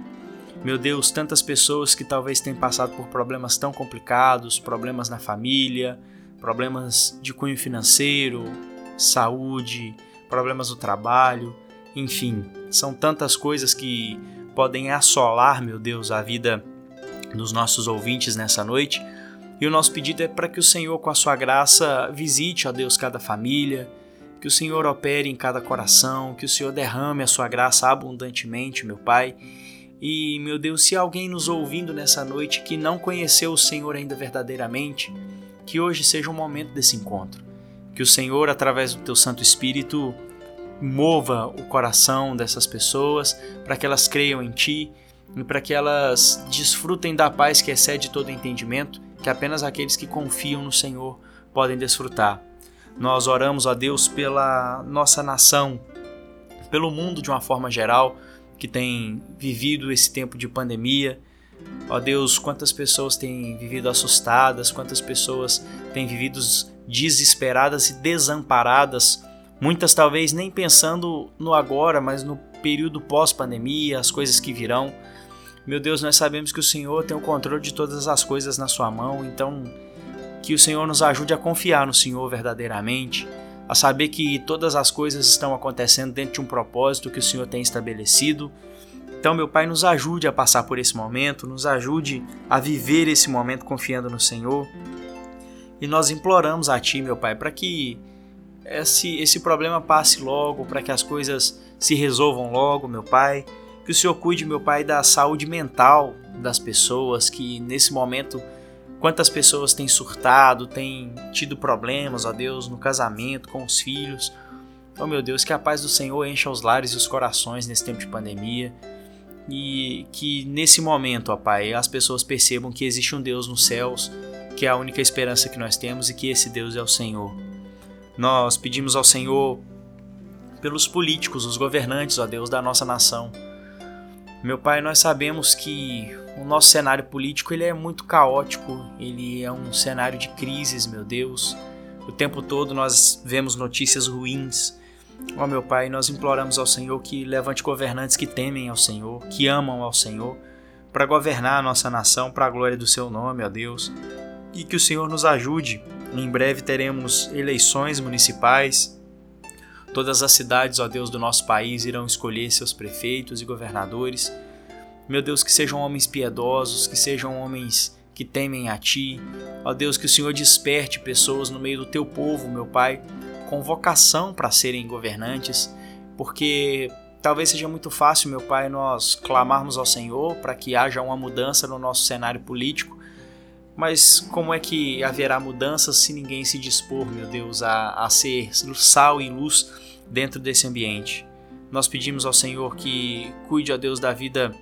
Meu Deus, tantas pessoas que talvez tenham passado por problemas tão complicados, problemas na família, problemas de cunho financeiro, saúde, problemas no trabalho, enfim, são tantas coisas que podem assolar, meu Deus, a vida dos nossos ouvintes nessa noite. E o nosso pedido é para que o Senhor, com a sua graça, visite, ó Deus, cada família, Que o Senhor opere em cada coração, que o Senhor derrame a sua graça abundantemente, meu Pai. E, meu Deus, se alguém nos ouvindo nessa noite que não conheceu o Senhor ainda verdadeiramente, que hoje seja o momento desse encontro. Que o Senhor, através do teu Santo Espírito, mova o coração dessas pessoas para que elas creiam em Ti e para que elas desfrutem da paz que excede todo entendimento, que apenas aqueles que confiam no Senhor podem desfrutar. Nós oramos a Deus pela nossa nação, pelo mundo de uma forma geral, que tem vivido esse tempo de pandemia. Ó Deus, quantas pessoas têm vivido assustadas, quantas pessoas têm vivido desesperadas e desamparadas, muitas talvez nem pensando no agora, mas no período pós-pandemia, as coisas que virão. Meu Deus, nós sabemos que o Senhor tem o controle de todas as coisas na sua mão, então que o Senhor nos ajude a confiar no Senhor verdadeiramente, a saber que todas as coisas estão acontecendo dentro de um propósito que o Senhor tem estabelecido. Então, meu Pai, nos ajude a passar por esse momento, nos ajude a viver esse momento confiando no Senhor. E nós imploramos a Ti, meu Pai, para que esse, esse problema passe logo, para que as coisas se resolvam logo, meu Pai que o Senhor cuide, meu Pai, da saúde mental das pessoas, que nesse momento quantas pessoas têm surtado, têm tido problemas, ó Deus, no casamento, com os filhos. Oh meu Deus, que a paz do Senhor encha os lares e os corações nesse tempo de pandemia. E que nesse momento, ó Pai, as pessoas percebam que existe um Deus nos céus, que é a única esperança que nós temos e que esse Deus é o Senhor. Nós pedimos ao Senhor pelos políticos, os governantes, ó Deus, da nossa nação meu pai, nós sabemos que o nosso cenário político ele é muito caótico, ele é um cenário de crises, meu Deus. O tempo todo nós vemos notícias ruins. Ó oh, meu Pai, nós imploramos ao Senhor que levante governantes que temem ao Senhor, que amam ao Senhor, para governar a nossa nação para a glória do seu nome, ó Deus. E que o Senhor nos ajude. Em breve teremos eleições municipais, Todas as cidades, ó Deus, do nosso país irão escolher seus prefeitos e governadores. Meu Deus, que sejam homens piedosos, que sejam homens que temem a Ti. Ó Deus, que o Senhor desperte pessoas no meio do Teu povo, meu Pai, com vocação para serem governantes, porque talvez seja muito fácil, meu Pai, nós clamarmos ao Senhor para que haja uma mudança no nosso cenário político, mas como é que haverá mudanças se ninguém se dispor, meu Deus, a, a ser sal e luz dentro desse ambiente? Nós pedimos ao Senhor que cuide, ó Deus, da vida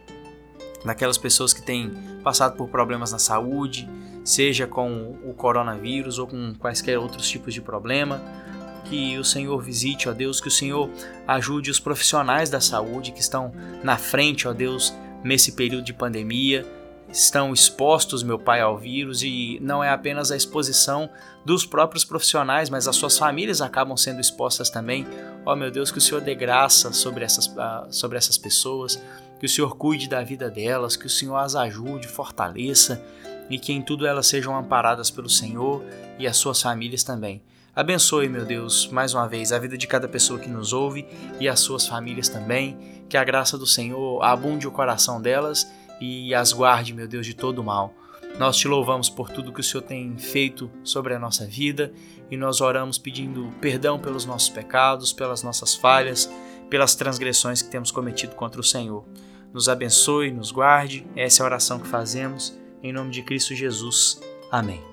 daquelas pessoas que têm passado por problemas na saúde, seja com o coronavírus ou com quaisquer outros tipos de problema. Que o Senhor visite, ó Deus, que o Senhor ajude os profissionais da saúde que estão na frente, ó Deus, nesse período de pandemia estão expostos, meu pai, ao vírus e não é apenas a exposição dos próprios profissionais, mas as suas famílias acabam sendo expostas também. Ó oh, meu Deus, que o Senhor dê graça sobre essas, ah, sobre essas pessoas, que o Senhor cuide da vida delas, que o Senhor as ajude, fortaleça e que em tudo elas sejam amparadas pelo Senhor e as suas famílias também. Abençoe, meu Deus, mais uma vez a vida de cada pessoa que nos ouve e as suas famílias também. Que a graça do Senhor abunde o coração delas e as guarde, meu Deus, de todo mal. Nós te louvamos por tudo que o Senhor tem feito sobre a nossa vida e nós oramos pedindo perdão pelos nossos pecados, pelas nossas falhas, pelas transgressões que temos cometido contra o Senhor. Nos abençoe, nos guarde. Essa é a oração que fazemos. Em nome de Cristo Jesus. Amém.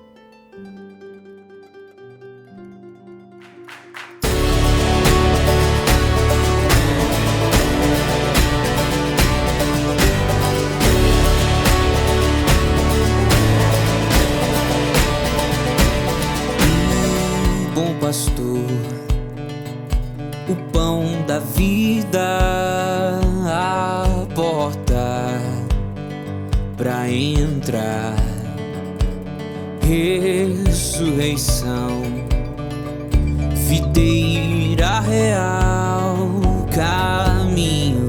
Ressurreição, videira real, caminho,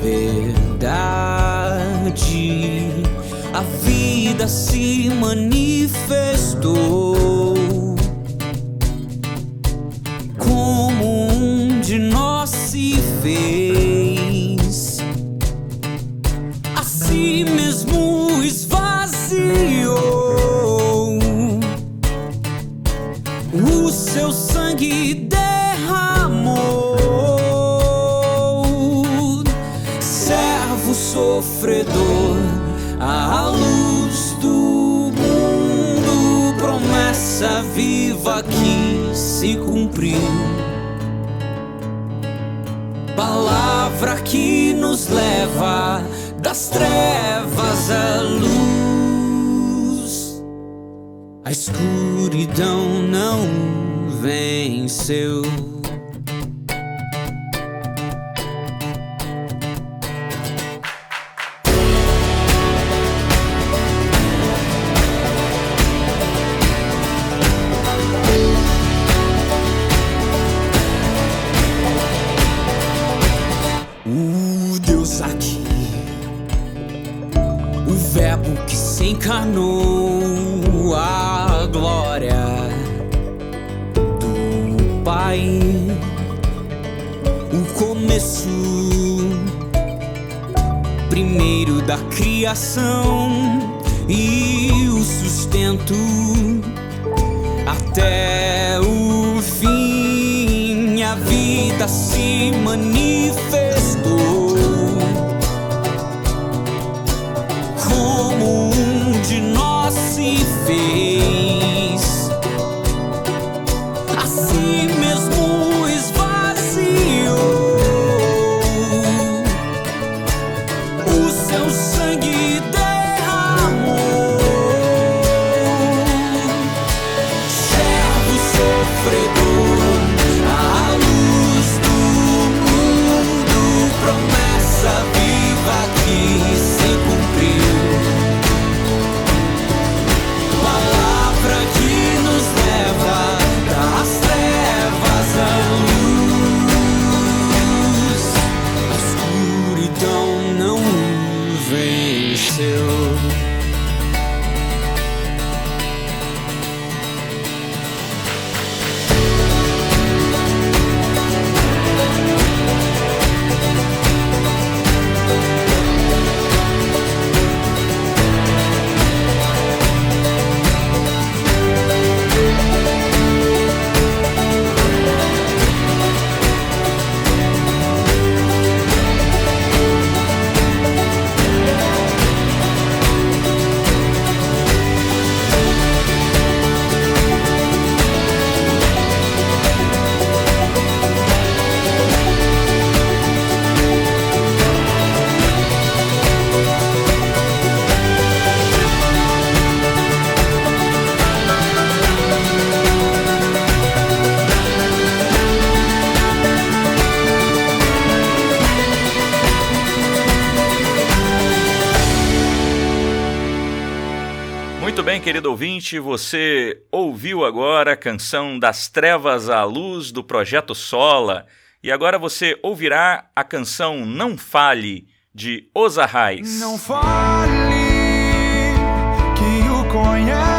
verdade. A vida se manifestou como um de nós se fez, se cumpriu. Palavra que nos leva das trevas à luz. A escuridão não venceu. humilhação. querido ouvinte, você ouviu agora a canção Das Trevas à Luz do Projeto Sola e agora você ouvirá a canção Não Fale de Os Arrais. Não fale que o conhece.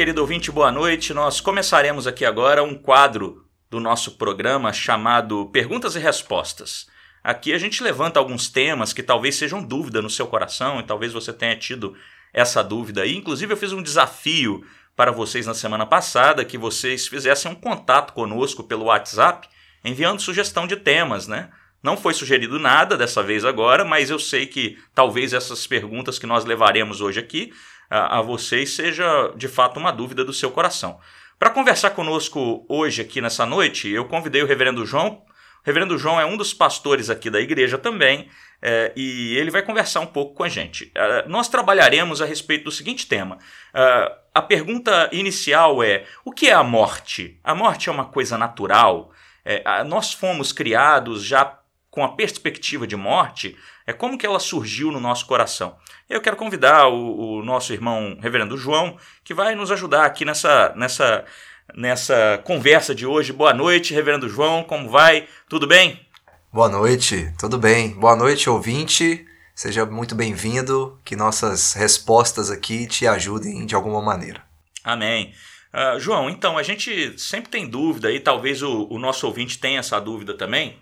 Querido ouvinte, boa noite. Nós começaremos aqui agora um quadro do nosso programa chamado Perguntas e Respostas. Aqui a gente levanta alguns temas que talvez sejam dúvida no seu coração e talvez você tenha tido essa dúvida aí. Inclusive, eu fiz um desafio para vocês na semana passada que vocês fizessem um contato conosco pelo WhatsApp enviando sugestão de temas, né? Não foi sugerido nada dessa vez agora, mas eu sei que talvez essas perguntas que nós levaremos hoje aqui a, a vocês seja de fato uma dúvida do seu coração. Para conversar conosco hoje aqui nessa noite, eu convidei o Reverendo João. O Reverendo João é um dos pastores aqui da igreja também, é, e ele vai conversar um pouco com a gente. Uh, nós trabalharemos a respeito do seguinte tema. Uh, a pergunta inicial é: o que é a morte? A morte é uma coisa natural? É, nós fomos criados já com a perspectiva de morte, é como que ela surgiu no nosso coração. Eu quero convidar o, o, nosso irmão Reverendo João, que vai nos ajudar aqui nessa, nessa, nessa conversa de hoje. Boa noite, Reverendo João, como vai? Tudo bem? Boa noite, tudo bem. Boa noite, ouvinte. Seja muito bem-vindo, que nossas respostas aqui te ajudem de alguma maneira. Amém. Uh, João, então, a gente sempre tem dúvida, e talvez o, o nosso ouvinte tenha essa dúvida também,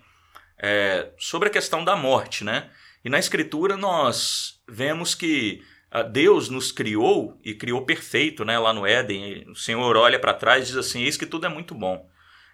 é, sobre a questão da morte, né? E na Escritura nós vemos que ah, Deus nos criou e criou perfeito, né? Lá no Éden, o Senhor olha para trás e diz assim: Eis que tudo é muito bom.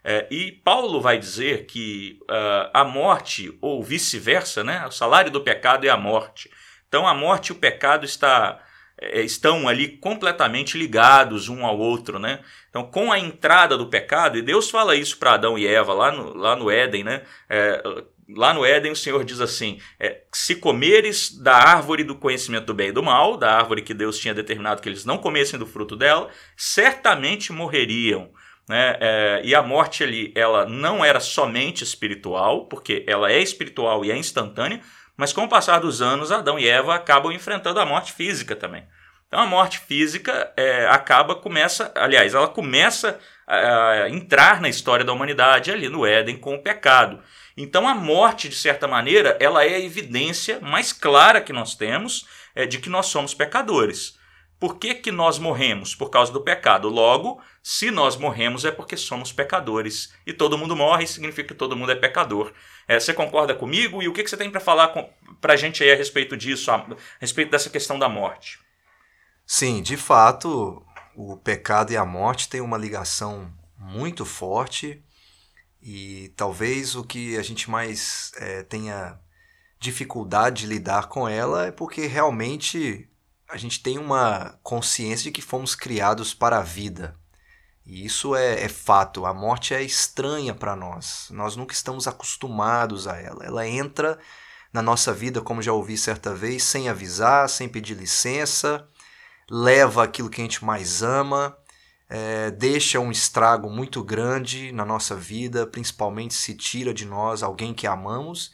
É, e Paulo vai dizer que uh, a morte, ou vice-versa, né? O salário do pecado é a morte. Então a morte e o pecado está, é, estão ali completamente ligados um ao outro, né? Então, com a entrada do pecado, e Deus fala isso para Adão e Eva lá no, lá no Éden, né? É, lá no Éden, o Senhor diz assim: é, se comeres da árvore do conhecimento do bem e do mal, da árvore que Deus tinha determinado que eles não comessem do fruto dela, certamente morreriam. Né? É, e a morte ali, ela não era somente espiritual, porque ela é espiritual e é instantânea, mas com o passar dos anos, Adão e Eva acabam enfrentando a morte física também. Então a morte física é, acaba, começa, aliás, ela começa a entrar na história da humanidade ali no Éden com o pecado. Então a morte, de certa maneira, ela é a evidência mais clara que nós temos é, de que nós somos pecadores. Por que, que nós morremos? Por causa do pecado. Logo, se nós morremos é porque somos pecadores. E todo mundo morre significa que todo mundo é pecador. É, você concorda comigo? E o que, que você tem para falar para a gente aí a respeito disso, a, a respeito dessa questão da morte? Sim, de fato, o pecado e a morte têm uma ligação muito forte e talvez o que a gente mais é, tenha dificuldade de lidar com ela é porque realmente a gente tem uma consciência de que fomos criados para a vida. E isso é, é fato. A morte é estranha para nós. Nós nunca estamos acostumados a ela. Ela entra na nossa vida, como já ouvi certa vez, sem avisar, sem pedir licença leva aquilo que a gente mais ama, é, deixa um estrago muito grande na nossa vida, principalmente se tira de nós alguém que amamos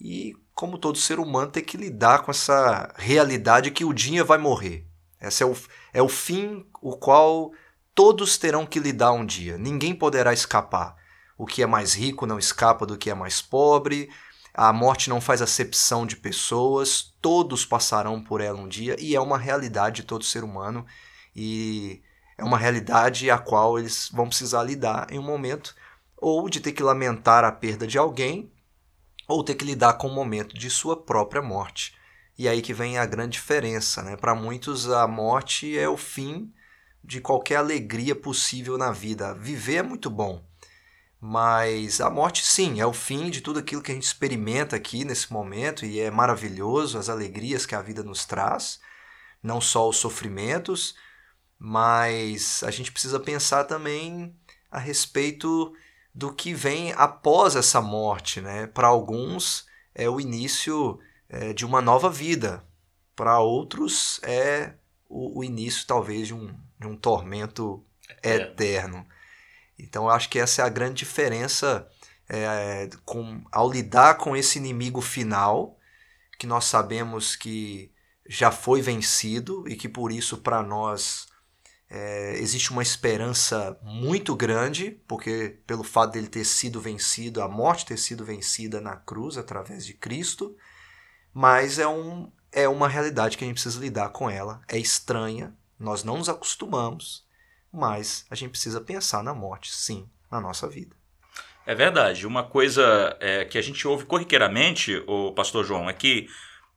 e, como todo ser humano, tem que lidar com essa realidade que o dia vai morrer. Esse é o, é o fim o qual todos terão que lidar um dia. Ninguém poderá escapar. O que é mais rico não escapa do que é mais pobre, a morte não faz acepção de pessoas, todos passarão por ela um dia e é uma realidade de todo ser humano e é uma realidade a qual eles vão precisar lidar em um momento ou de ter que lamentar a perda de alguém ou ter que lidar com o momento de sua própria morte. E aí que vem a grande diferença, né? Para muitos a morte é o fim de qualquer alegria possível na vida. Viver é muito bom, mas a morte, sim, é o fim de tudo aquilo que a gente experimenta aqui nesse momento e é maravilhoso as alegrias que a vida nos traz, não só os sofrimentos, mas a gente precisa pensar também a respeito do que vem após essa morte, né? Para alguns é o início é, de uma nova vida, para outros é o, o, início talvez de um, de um tormento eterno. eterno. Então eu acho que essa é a grande diferença é, com, ao lidar com esse inimigo final, que nós sabemos que já foi vencido e que por isso para nós é, existe uma esperança muito grande, porque pelo fato dele ter sido vencido, a morte ter sido vencida na cruz através de Cristo, mas é, um, é uma realidade que a gente precisa lidar com ela, é estranha, Nós não nos acostumamos, mas a gente precisa pensar na morte, sim, na nossa vida. É verdade. Uma coisa é, que a gente ouve corriqueiramente, o pastor João, é que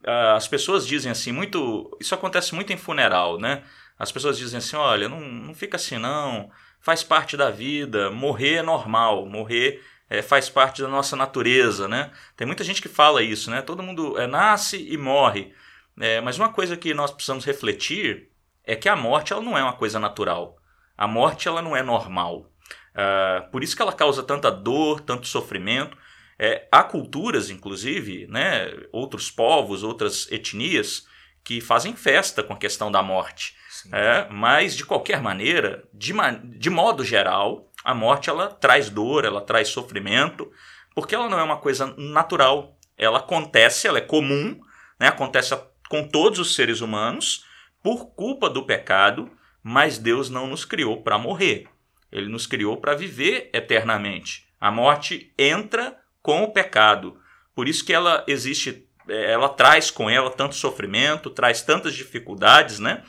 uh, as pessoas dizem assim, muito. Isso acontece muito em funeral, né? As pessoas dizem assim: olha, não, não fica assim, não. Faz parte da vida. Morrer é normal. Morrer é, faz parte da nossa natureza, né? Tem muita gente que fala isso, né? Todo mundo é, nasce e morre. É, mas uma coisa que nós precisamos refletir é que a morte ela não é uma coisa natural. A morte ela não é normal. Uh, por isso que ela causa tanta dor, tanto sofrimento. É, há culturas, inclusive, né, outros povos, outras etnias, que fazem festa com a questão da morte. É, mas, de qualquer maneira, de, de modo geral, a morte ela traz dor, ela traz sofrimento, porque ela não é uma coisa natural. Ela acontece, ela é comum, né? acontece com todos os seres humanos por culpa do pecado, mas Deus não nos criou para morrer. Ele nos criou para viver eternamente. A morte entra com o pecado. Por isso que ela existe, é, ela traz com ela tanto sofrimento, traz tantas dificuldades, né?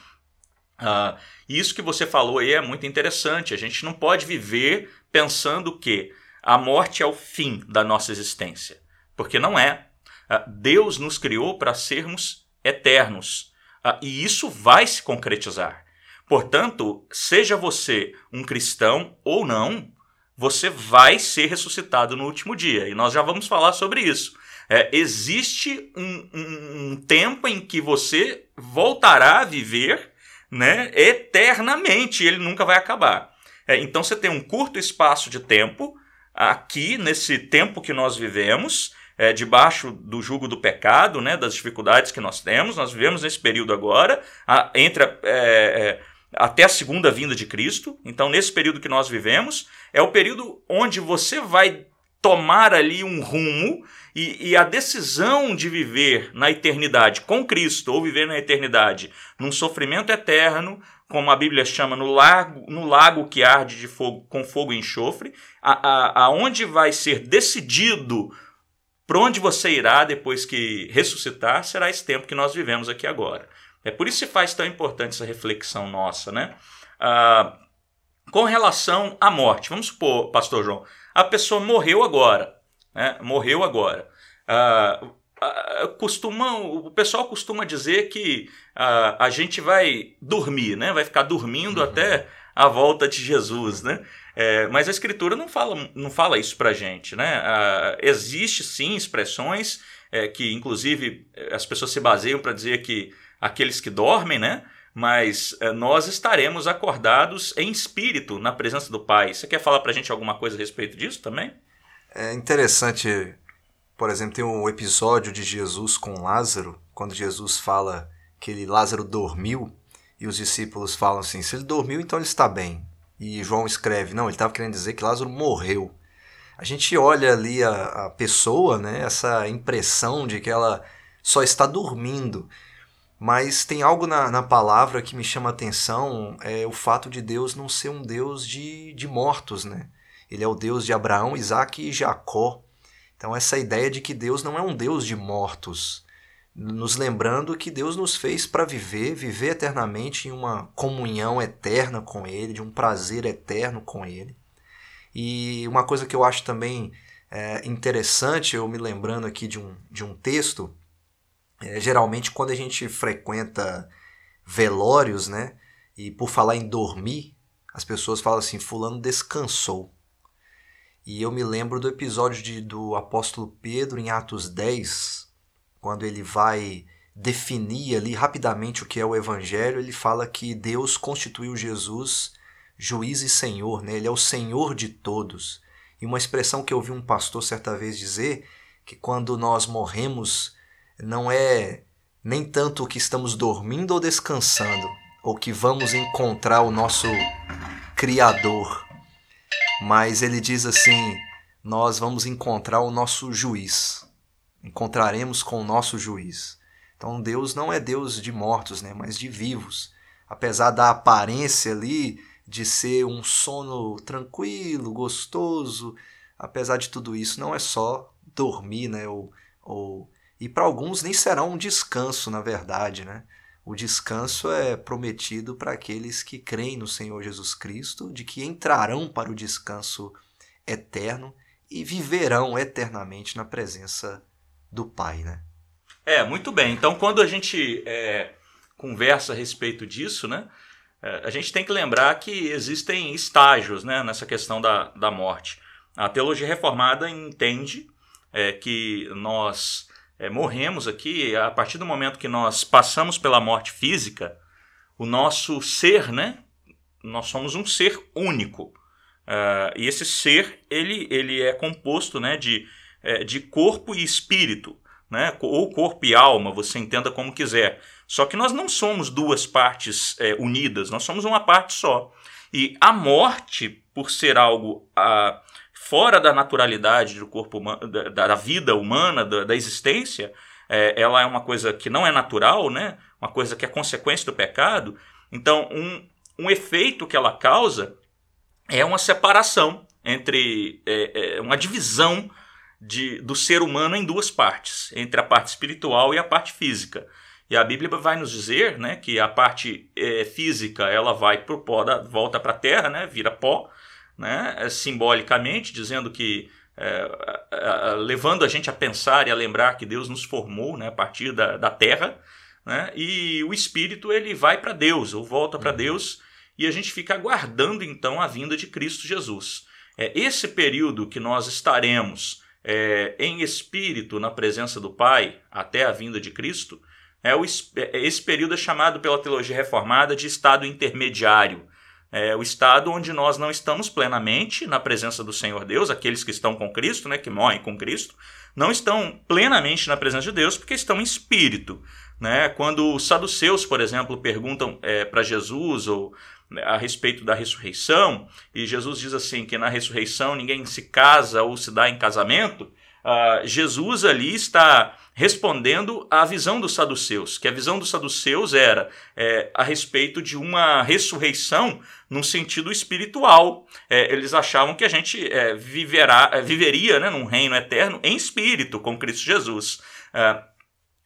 Ah, isso que você falou aí é muito interessante. A gente não pode viver pensando que a morte é o fim da nossa existência, porque não é. Ah, Deus nos criou para sermos eternos ah, e isso vai se concretizar. Portanto, seja você um cristão ou não, você vai ser ressuscitado no último dia. E nós já vamos falar sobre isso. É, existe um, um, um tempo em que você voltará a viver né, eternamente, ele nunca vai acabar. É, então você tem um curto espaço de tempo, aqui, nesse tempo que nós vivemos, é, debaixo do jugo do pecado, né, das dificuldades que nós temos, nós vivemos nesse período agora, a, entre a, é, é até a segunda vinda de Cristo. Então, nesse período que nós vivemos, é o período onde você vai tomar ali um rumo e, e, a decisão de viver na eternidade com Cristo ou viver na eternidade num sofrimento eterno, como a Bíblia chama, no lago, no lago que arde de fogo, com fogo e enxofre, aonde vai ser decidido para onde você irá depois que ressuscitar, será esse tempo que nós vivemos aqui agora. É por isso que faz tão importante essa reflexão nossa, né? Ah, com relação à morte, vamos supor, Pastor João, a pessoa morreu agora, né? Morreu agora. Ah, ah, costuma, o pessoal costuma dizer que ah, a gente vai dormir, né? Vai ficar dormindo uhum. até a volta de Jesus, né? É, mas a escritura não fala, não fala isso pra gente, né? Ah, existe sim expressões é, que, inclusive, as pessoas se baseiam para dizer que aqueles que dormem, né? Mas é, nós estaremos acordados em espírito na presença do Pai. Você quer falar para a gente alguma coisa a respeito disso também? É interessante, por exemplo, tem um episódio de Jesus com Lázaro, quando Jesus fala que ele, Lázaro dormiu e os discípulos falam assim: se ele dormiu, então ele está bem. E João escreve: não, ele estava querendo dizer que Lázaro morreu. A gente olha ali a, a pessoa, né, essa impressão de que ela só está dormindo. Mas tem algo na, na palavra que me chama a atenção, é o fato de Deus não ser um Deus de, de mortos, né? Ele é o Deus de Abraão, Isaac e Jacó. Então essa ideia de que Deus não é um Deus de mortos, nos lembrando que Deus nos fez para viver, viver eternamente em uma comunhão eterna com Ele, de um prazer eterno com Ele. E uma coisa que eu acho também é, interessante, eu me lembrando aqui de um, de um texto, é, geralmente, quando a gente frequenta velórios, né? E por falar em dormir, as pessoas falam assim: Fulano descansou. E eu me lembro do episódio de, do apóstolo Pedro em Atos 10, quando ele vai definir ali rapidamente o que é o evangelho, ele fala que Deus constituiu Jesus juiz e senhor, né? ele é o senhor de todos. E uma expressão que eu ouvi um pastor certa vez dizer, que quando nós morremos não é nem tanto que estamos dormindo ou descansando, ou que vamos encontrar o nosso Criador, mas ele diz assim: nós vamos encontrar o nosso juiz, encontraremos com o nosso juiz. Então Deus não é Deus de mortos, né, mas de vivos. Apesar da aparência ali de ser um sono tranquilo, gostoso, apesar de tudo isso, não é só dormir, né, ou, ou e para alguns nem será um descanso, na verdade, né? O descanso é prometido para aqueles que creem no Senhor Jesus Cristo, de que entrarão para o descanso eterno e viverão eternamente na presença do Pai, né? É, muito bem. Então, quando a gente é, conversa a respeito disso, né, é, a gente tem que lembrar que existem estágios né, nessa questão da, da morte. A teologia reformada entende é, que nós é, morremos aqui a partir do momento que nós passamos pela morte física, o nosso ser, né? Nós somos um ser único. Uh, e esse ser, ele, ele é composto né, de, é, de corpo e espírito né? ou corpo e alma, você entenda como quiser. Só que nós não somos duas partes é, unidas, nós somos uma parte só. E a morte, por ser algo ah, fora da naturalidade do corpo humano, da, da vida humana, da, da existência, é, ela é uma coisa que não é natural, né? uma coisa que é consequência do pecado. Então, um, um efeito que ela causa é uma separação entre é, é uma divisão de, do ser humano em duas partes, entre a parte espiritual e a parte física. E a Bíblia vai nos dizer né, que a parte é, física ela vai para o pó, da, volta para a terra, né, vira pó, né, é, simbolicamente, dizendo que é, levando a gente a pensar e a lembrar que Deus nos formou né, a partir da, da terra, né, e o espírito ele vai para Deus, ou volta para uhum. Deus, e a gente fica aguardando então a vinda de Cristo Jesus. É esse período que nós estaremos é, em espírito na presença do Pai até a vinda de Cristo, é o, é, esse período é chamado pela teologia reformada de estado intermediário. É o estado onde nós não estamos plenamente na presença do Senhor Deus, aqueles que estão com Cristo, né, que morrem com Cristo, não estão plenamente na presença de Deus porque estão em espírito. Né? Quando os saduceus, por exemplo, perguntam é, para Jesus ou né, a respeito da ressurreição, e Jesus diz assim que na ressurreição ninguém se casa ou se dá em casamento, uh, Jesus ali está respondendo à visão dos saduceus, que a visão dos saduceus era é, a respeito de uma ressurreição no sentido espiritual. É, eles achavam que a gente é, viverá, é, viveria né, num reino eterno em espírito com Cristo Jesus. Uh,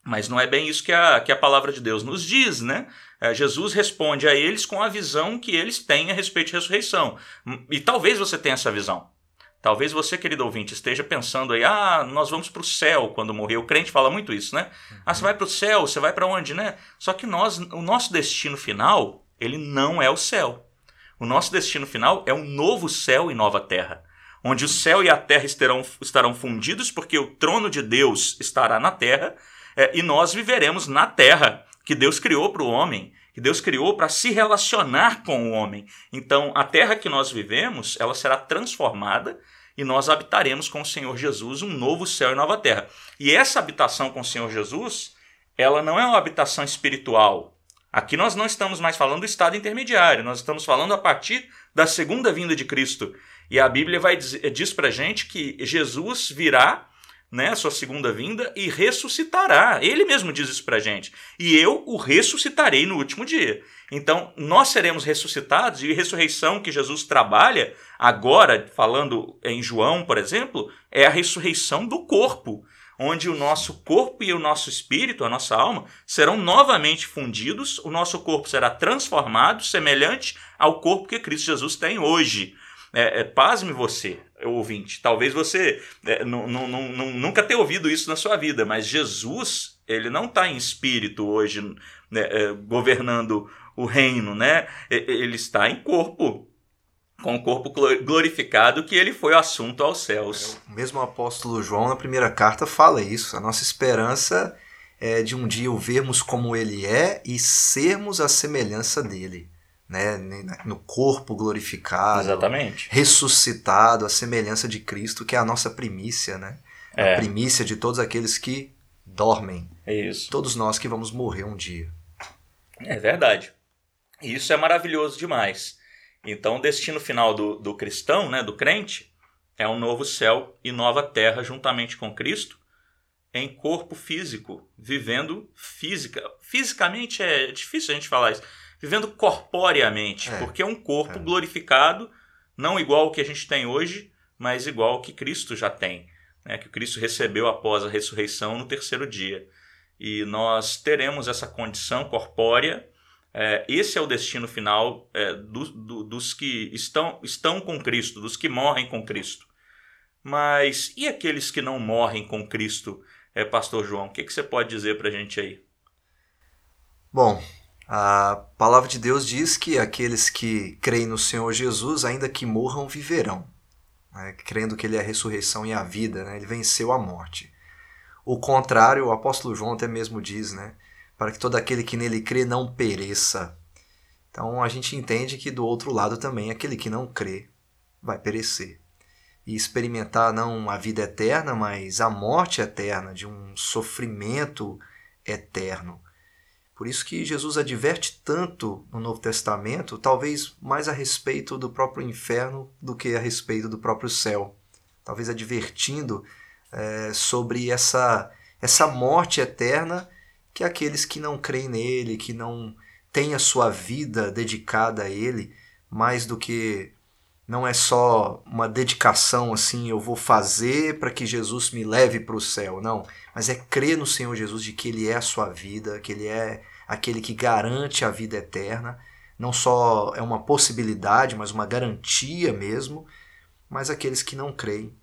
mas não é bem isso que a, que a palavra de Deus nos diz, né? É, Jesus responde a eles com a visão que eles têm a respeito de ressurreição. E talvez você tenha essa visão. Talvez você, querido ouvinte, esteja pensando aí, ah, nós vamos para o céu quando morrer. O crente fala muito isso, né? Uhum. Ah, você vai para o céu, você vai para onde, né? Só que nós, o nosso destino final, ele não é o céu. O nosso destino final é um novo céu e nova terra, onde o céu e a terra estarão, estarão fundidos, porque o trono de Deus estará na terra, é, e nós viveremos na terra que Deus criou para o homem, que Deus criou para se relacionar com o homem. Então, a terra que nós vivemos, ela será transformada e nós habitaremos com o Senhor Jesus um novo céu e nova terra. E essa habitação com o Senhor Jesus, ela não é uma habitação espiritual. Aqui nós não estamos mais falando do estado intermediário, nós estamos falando a partir da segunda vinda de Cristo. E a Bíblia vai dizer, diz para gente que Jesus virá né, sua segunda vinda e ressuscitará. Ele mesmo diz isso para gente. E eu o ressuscitarei no último dia. Então, nós seremos ressuscitados e a ressurreição que Jesus trabalha agora, falando em João, por exemplo, é a ressurreição do corpo, onde o nosso corpo e o nosso espírito, a nossa alma, serão novamente fundidos, o nosso corpo será transformado, semelhante ao corpo que Cristo Jesus tem hoje. É, é, pasme você, ouvinte. Talvez você é, nunca tenha ouvido isso na sua vida, mas Jesus, ele não está em espírito hoje né, é, governando o reino, né? Ele está em corpo, com o corpo glorificado que ele foi assunto aos céus. É, o mesmo apóstolo João, na primeira carta, fala isso. A nossa esperança é de um dia o vermos como ele é e sermos a semelhança dele né, no corpo glorificado, Exatamente. ressuscitado, a semelhança de Cristo, que é a nossa primícia, né? É. A primícia de todos aqueles que dormem. É isso. Todos nós que vamos morrer um dia. É verdade. E isso é maravilhoso demais. Então, o destino final do, do cristão, né, do crente, é um novo céu e nova terra juntamente com Cristo, em corpo físico, vivendo física. Fisicamente é difícil a gente falar isso vivendo corporeamente, é, porque é um corpo é. glorificado, não igual ao que a gente tem hoje, mas igual ao que Cristo já tem, né? que Cristo recebeu após a ressurreição no terceiro dia. e nós teremos essa condição corpórea. É, esse é o destino final é, do, do, dos que estão, estão com Cristo, dos que morrem com Cristo. Mas e aqueles que não morrem com Cristo, é, Pastor João? O que, que você pode dizer para a gente aí? Bom, a palavra de Deus diz que aqueles que creem no Senhor Jesus, ainda que morram, viverão. Né? Crendo que Ele é a ressurreição e a vida, né? Ele venceu a morte. O contrário, o apóstolo João até mesmo diz, né? Para que todo aquele que nele crê não pereça. Então a gente entende que do outro lado também, aquele que não crê vai perecer. E experimentar não a vida eterna, mas a morte eterna, de um sofrimento eterno. Por isso que Jesus adverte tanto no Novo Testamento, talvez mais a respeito do próprio inferno do que a respeito do próprio céu. Talvez advertindo é, sobre essa, essa morte eterna que aqueles que não creem nele, que não têm a sua vida dedicada a ele, mais do que não é só uma dedicação assim, eu vou fazer para que Jesus me leve para o céu, não, mas é crer no Senhor Jesus de que ele é a sua vida, que ele é aquele que garante a vida eterna, não só é uma possibilidade, mas uma garantia mesmo, mas aqueles que não creem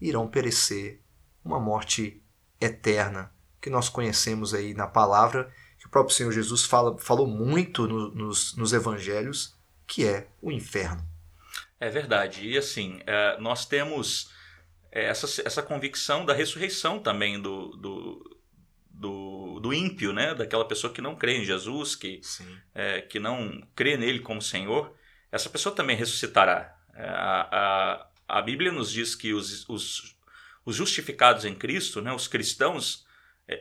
irão perecer uma morte eterna, que nós conhecemos aí na palavra, que o próprio Senhor Jesus fala, falou muito no, nos, nos evangelhos, que é o inferno. É verdade. E assim, é, nós temos é, essa, essa convicção da ressurreição também do, do, do, do ímpio, né? daquela pessoa que não crê em Jesus, que, é, que não crê nele como Senhor. Essa pessoa também ressuscitará. É, a, a, a Bíblia nos diz que os, os, os justificados em Cristo, né? os cristãos,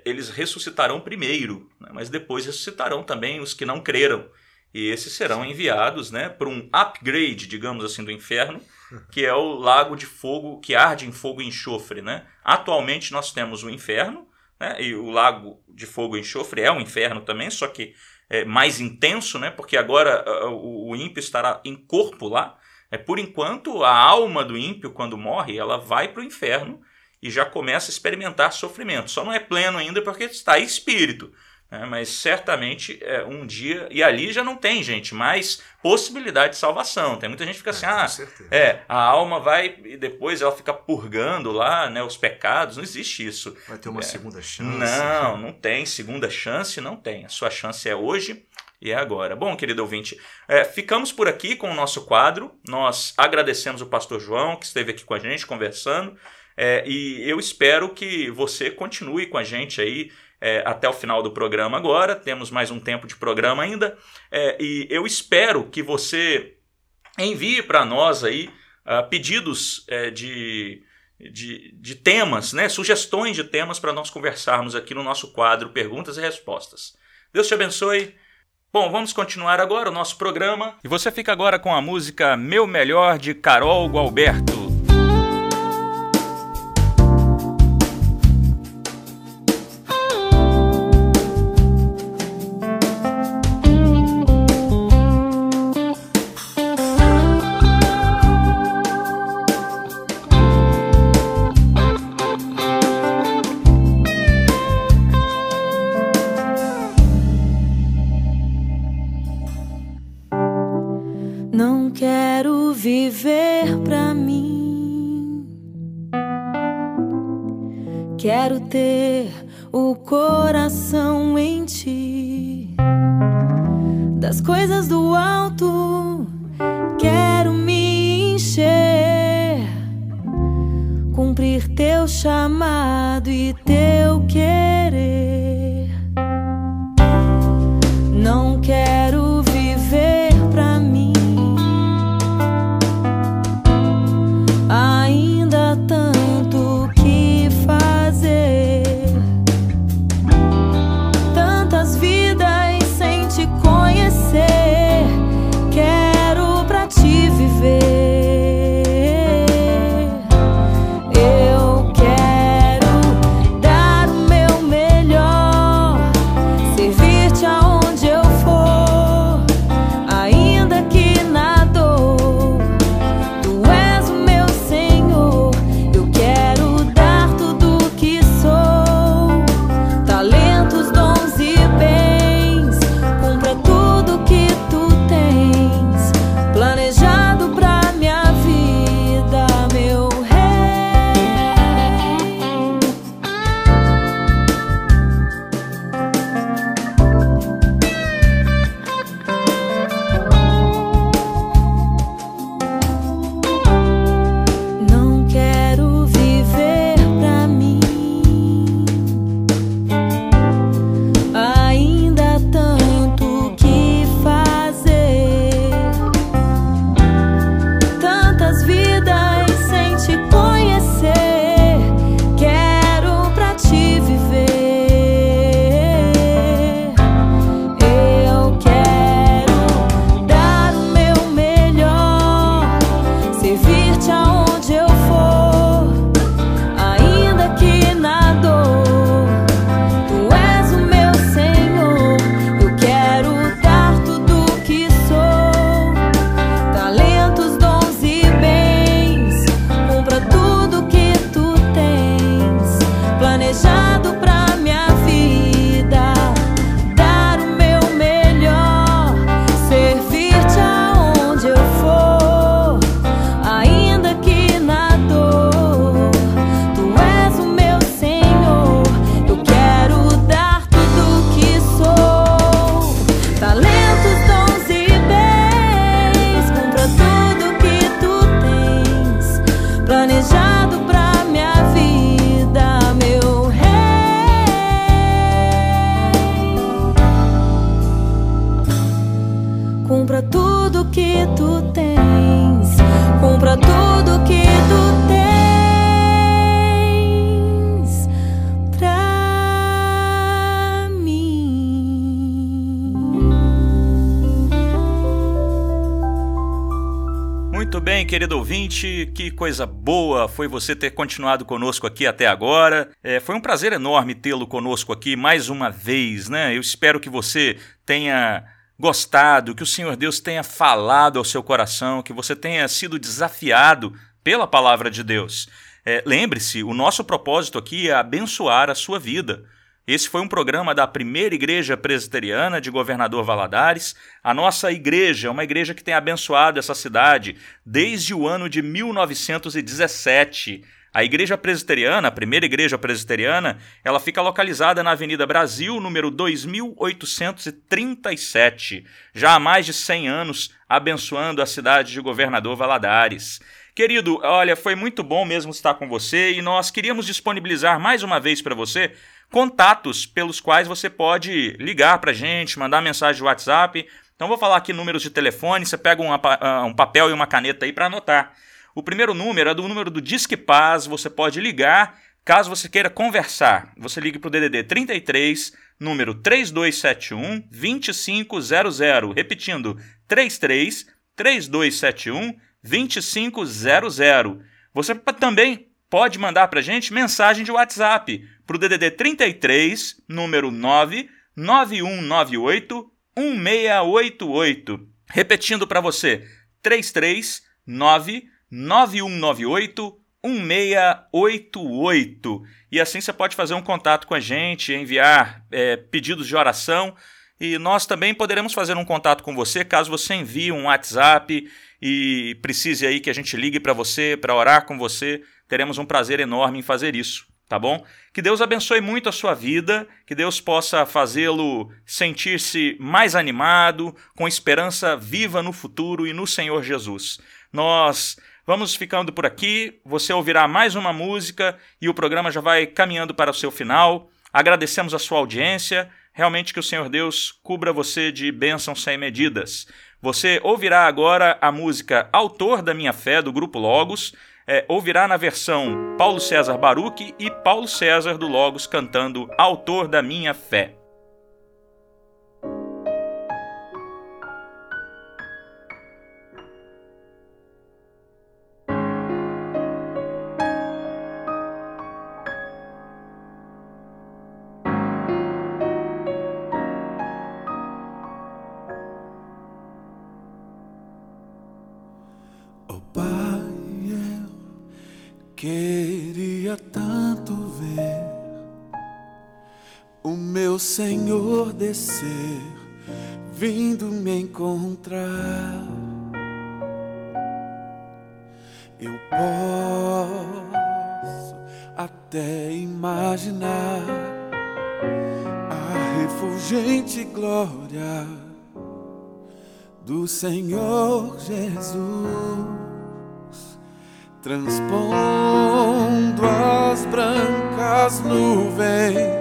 eles ressuscitarão primeiro, né? mas depois ressuscitarão também os que não creram. E esses serão enviados né, para um upgrade, digamos assim, do inferno, que é o lago de fogo que arde em fogo e enxofre. Né? Atualmente nós temos o inferno, né, e o lago de fogo e enxofre é um inferno também, só que é mais intenso, né, porque agora o, o ímpio estará em corpo lá. É, por enquanto, a alma do ímpio, quando morre, ela vai para o inferno e já começa a experimentar sofrimento. Só não é pleno ainda porque está em espírito. É, mas certamente é, um dia, e ali já não tem, gente, mais possibilidade de salvação. Tem muita gente que fica assim, é, ah, é, a alma vai e depois ela fica purgando lá né, os pecados. Não existe isso. Vai ter uma é, segunda chance. Não, não tem segunda chance, não tem. A sua chance é hoje e é agora. Bom, querido ouvinte, é, ficamos por aqui com o nosso quadro. Nós agradecemos o pastor João, que esteve aqui com a gente conversando. É, e eu espero que você continue com a gente aí é, até o final do programa agora. Temos mais um tempo de programa ainda. É, e eu espero que você envie para nós aí uh, pedidos é, de, de, de, temas, né? sugestões de temas para nós conversarmos aqui no nosso quadro Perguntas e Respostas. Deus te abençoe. Bom, vamos continuar agora o nosso programa. E você fica agora com a música Meu Melhor de Carol Gualberto. Que coisa boa foi você ter continuado conosco aqui até agora. É, foi um prazer enorme tê-lo conosco aqui mais uma vez, né? Eu espero que você tenha gostado, que o Senhor Deus tenha falado ao seu coração, que você tenha sido desafiado pela palavra de Deus. É, Lembre-se, o nosso propósito aqui é abençoar a sua vida. Esse foi um programa da primeira igreja presbiteriana de Governador Valadares. A nossa igreja é uma igreja que tem abençoado essa cidade desde o ano de 1917. A igreja presbiteriana, a primeira igreja presbiteriana, ela fica localizada na Avenida Brasil, número 2837, já há mais de 100 anos, abençoando a cidade de Governador Valadares. Querido, olha, foi muito bom mesmo estar com você e nós queríamos disponibilizar mais uma vez para você contatos pelos quais você pode ligar para a gente, mandar mensagem de WhatsApp. Então, vou falar aqui números de telefone, você pega um, ah, um papel e uma caneta aí para anotar. O primeiro número é do número do Disque Paz, você pode ligar caso você queira conversar. Você ligue para o DDD 33, número 3271 2500. Repetindo, 33 3271 2500. Você também pode mandar para a gente mensagem de WhatsApp para o DDD 33, número 99198 1688. Repetindo para você, 33 99198 1688. E assim você pode fazer um contato com a gente, enviar é, pedidos de oração. E nós também poderemos fazer um contato com você caso você envie um WhatsApp e precise aí que a gente ligue para você, para orar com você, teremos um prazer enorme em fazer isso, tá bom? Que Deus abençoe muito a sua vida, que Deus possa fazê-lo sentir-se mais animado, com esperança viva no futuro e no Senhor Jesus. Nós vamos ficando por aqui, você ouvirá mais uma música e o programa já vai caminhando para o seu final. Agradecemos a sua audiência. Realmente que o Senhor Deus cubra você de bênçãos sem medidas. Você ouvirá agora a música Autor da Minha Fé, do grupo Logos. É, ouvirá na versão Paulo César Baruch e Paulo César do Logos cantando Autor da Minha Fé. Senhor descer, vindo me encontrar. Eu posso até imaginar a refulgente glória do Senhor Jesus transpondo as brancas nuvens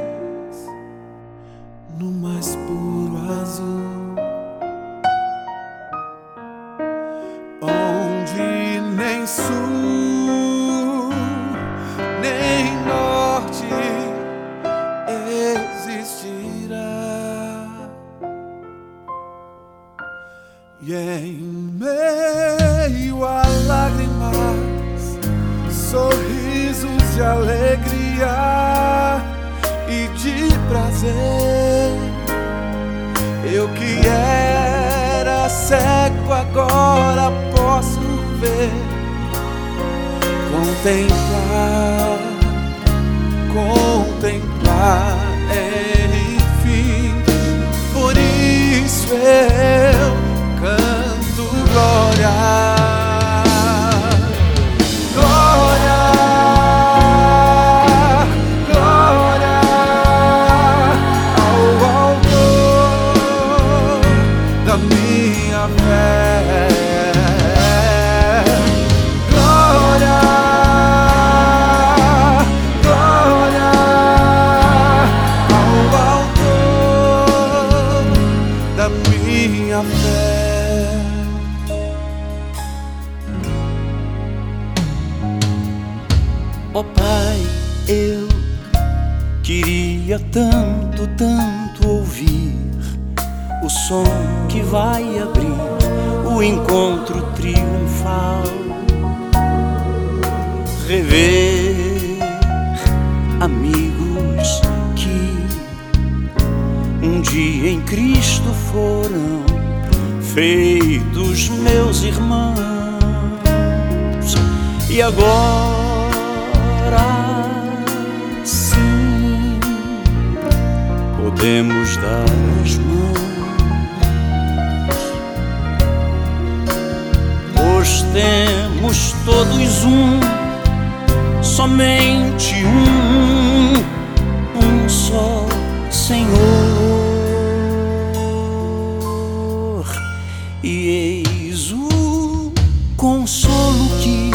e eis o consolo que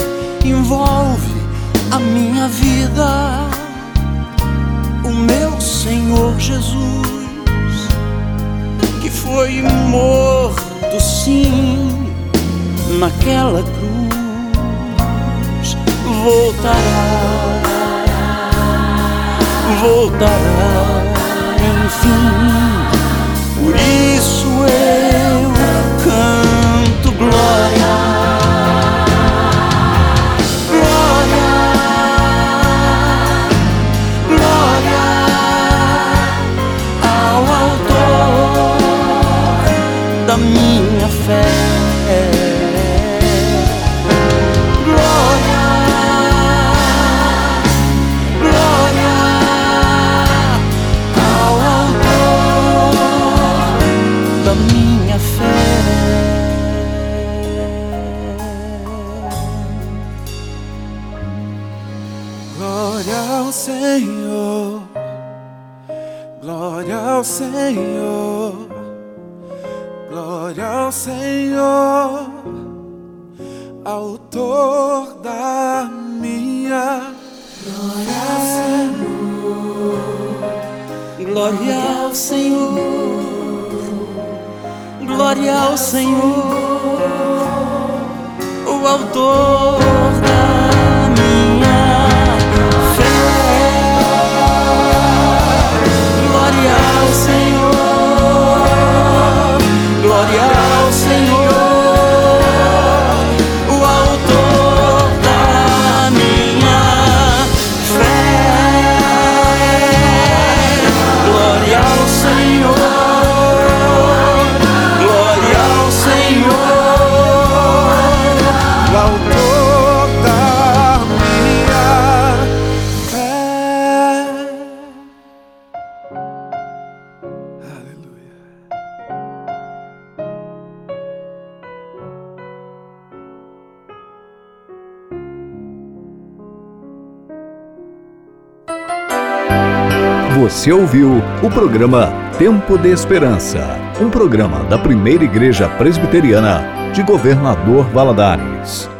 envolve a minha vida. O meu Senhor Jesus, que foi morto sim naquela cruz, voltará voltará, enfim. Por isso eu Você ouviu o programa Tempo de Esperança, um programa da primeira igreja presbiteriana de Governador Valadares.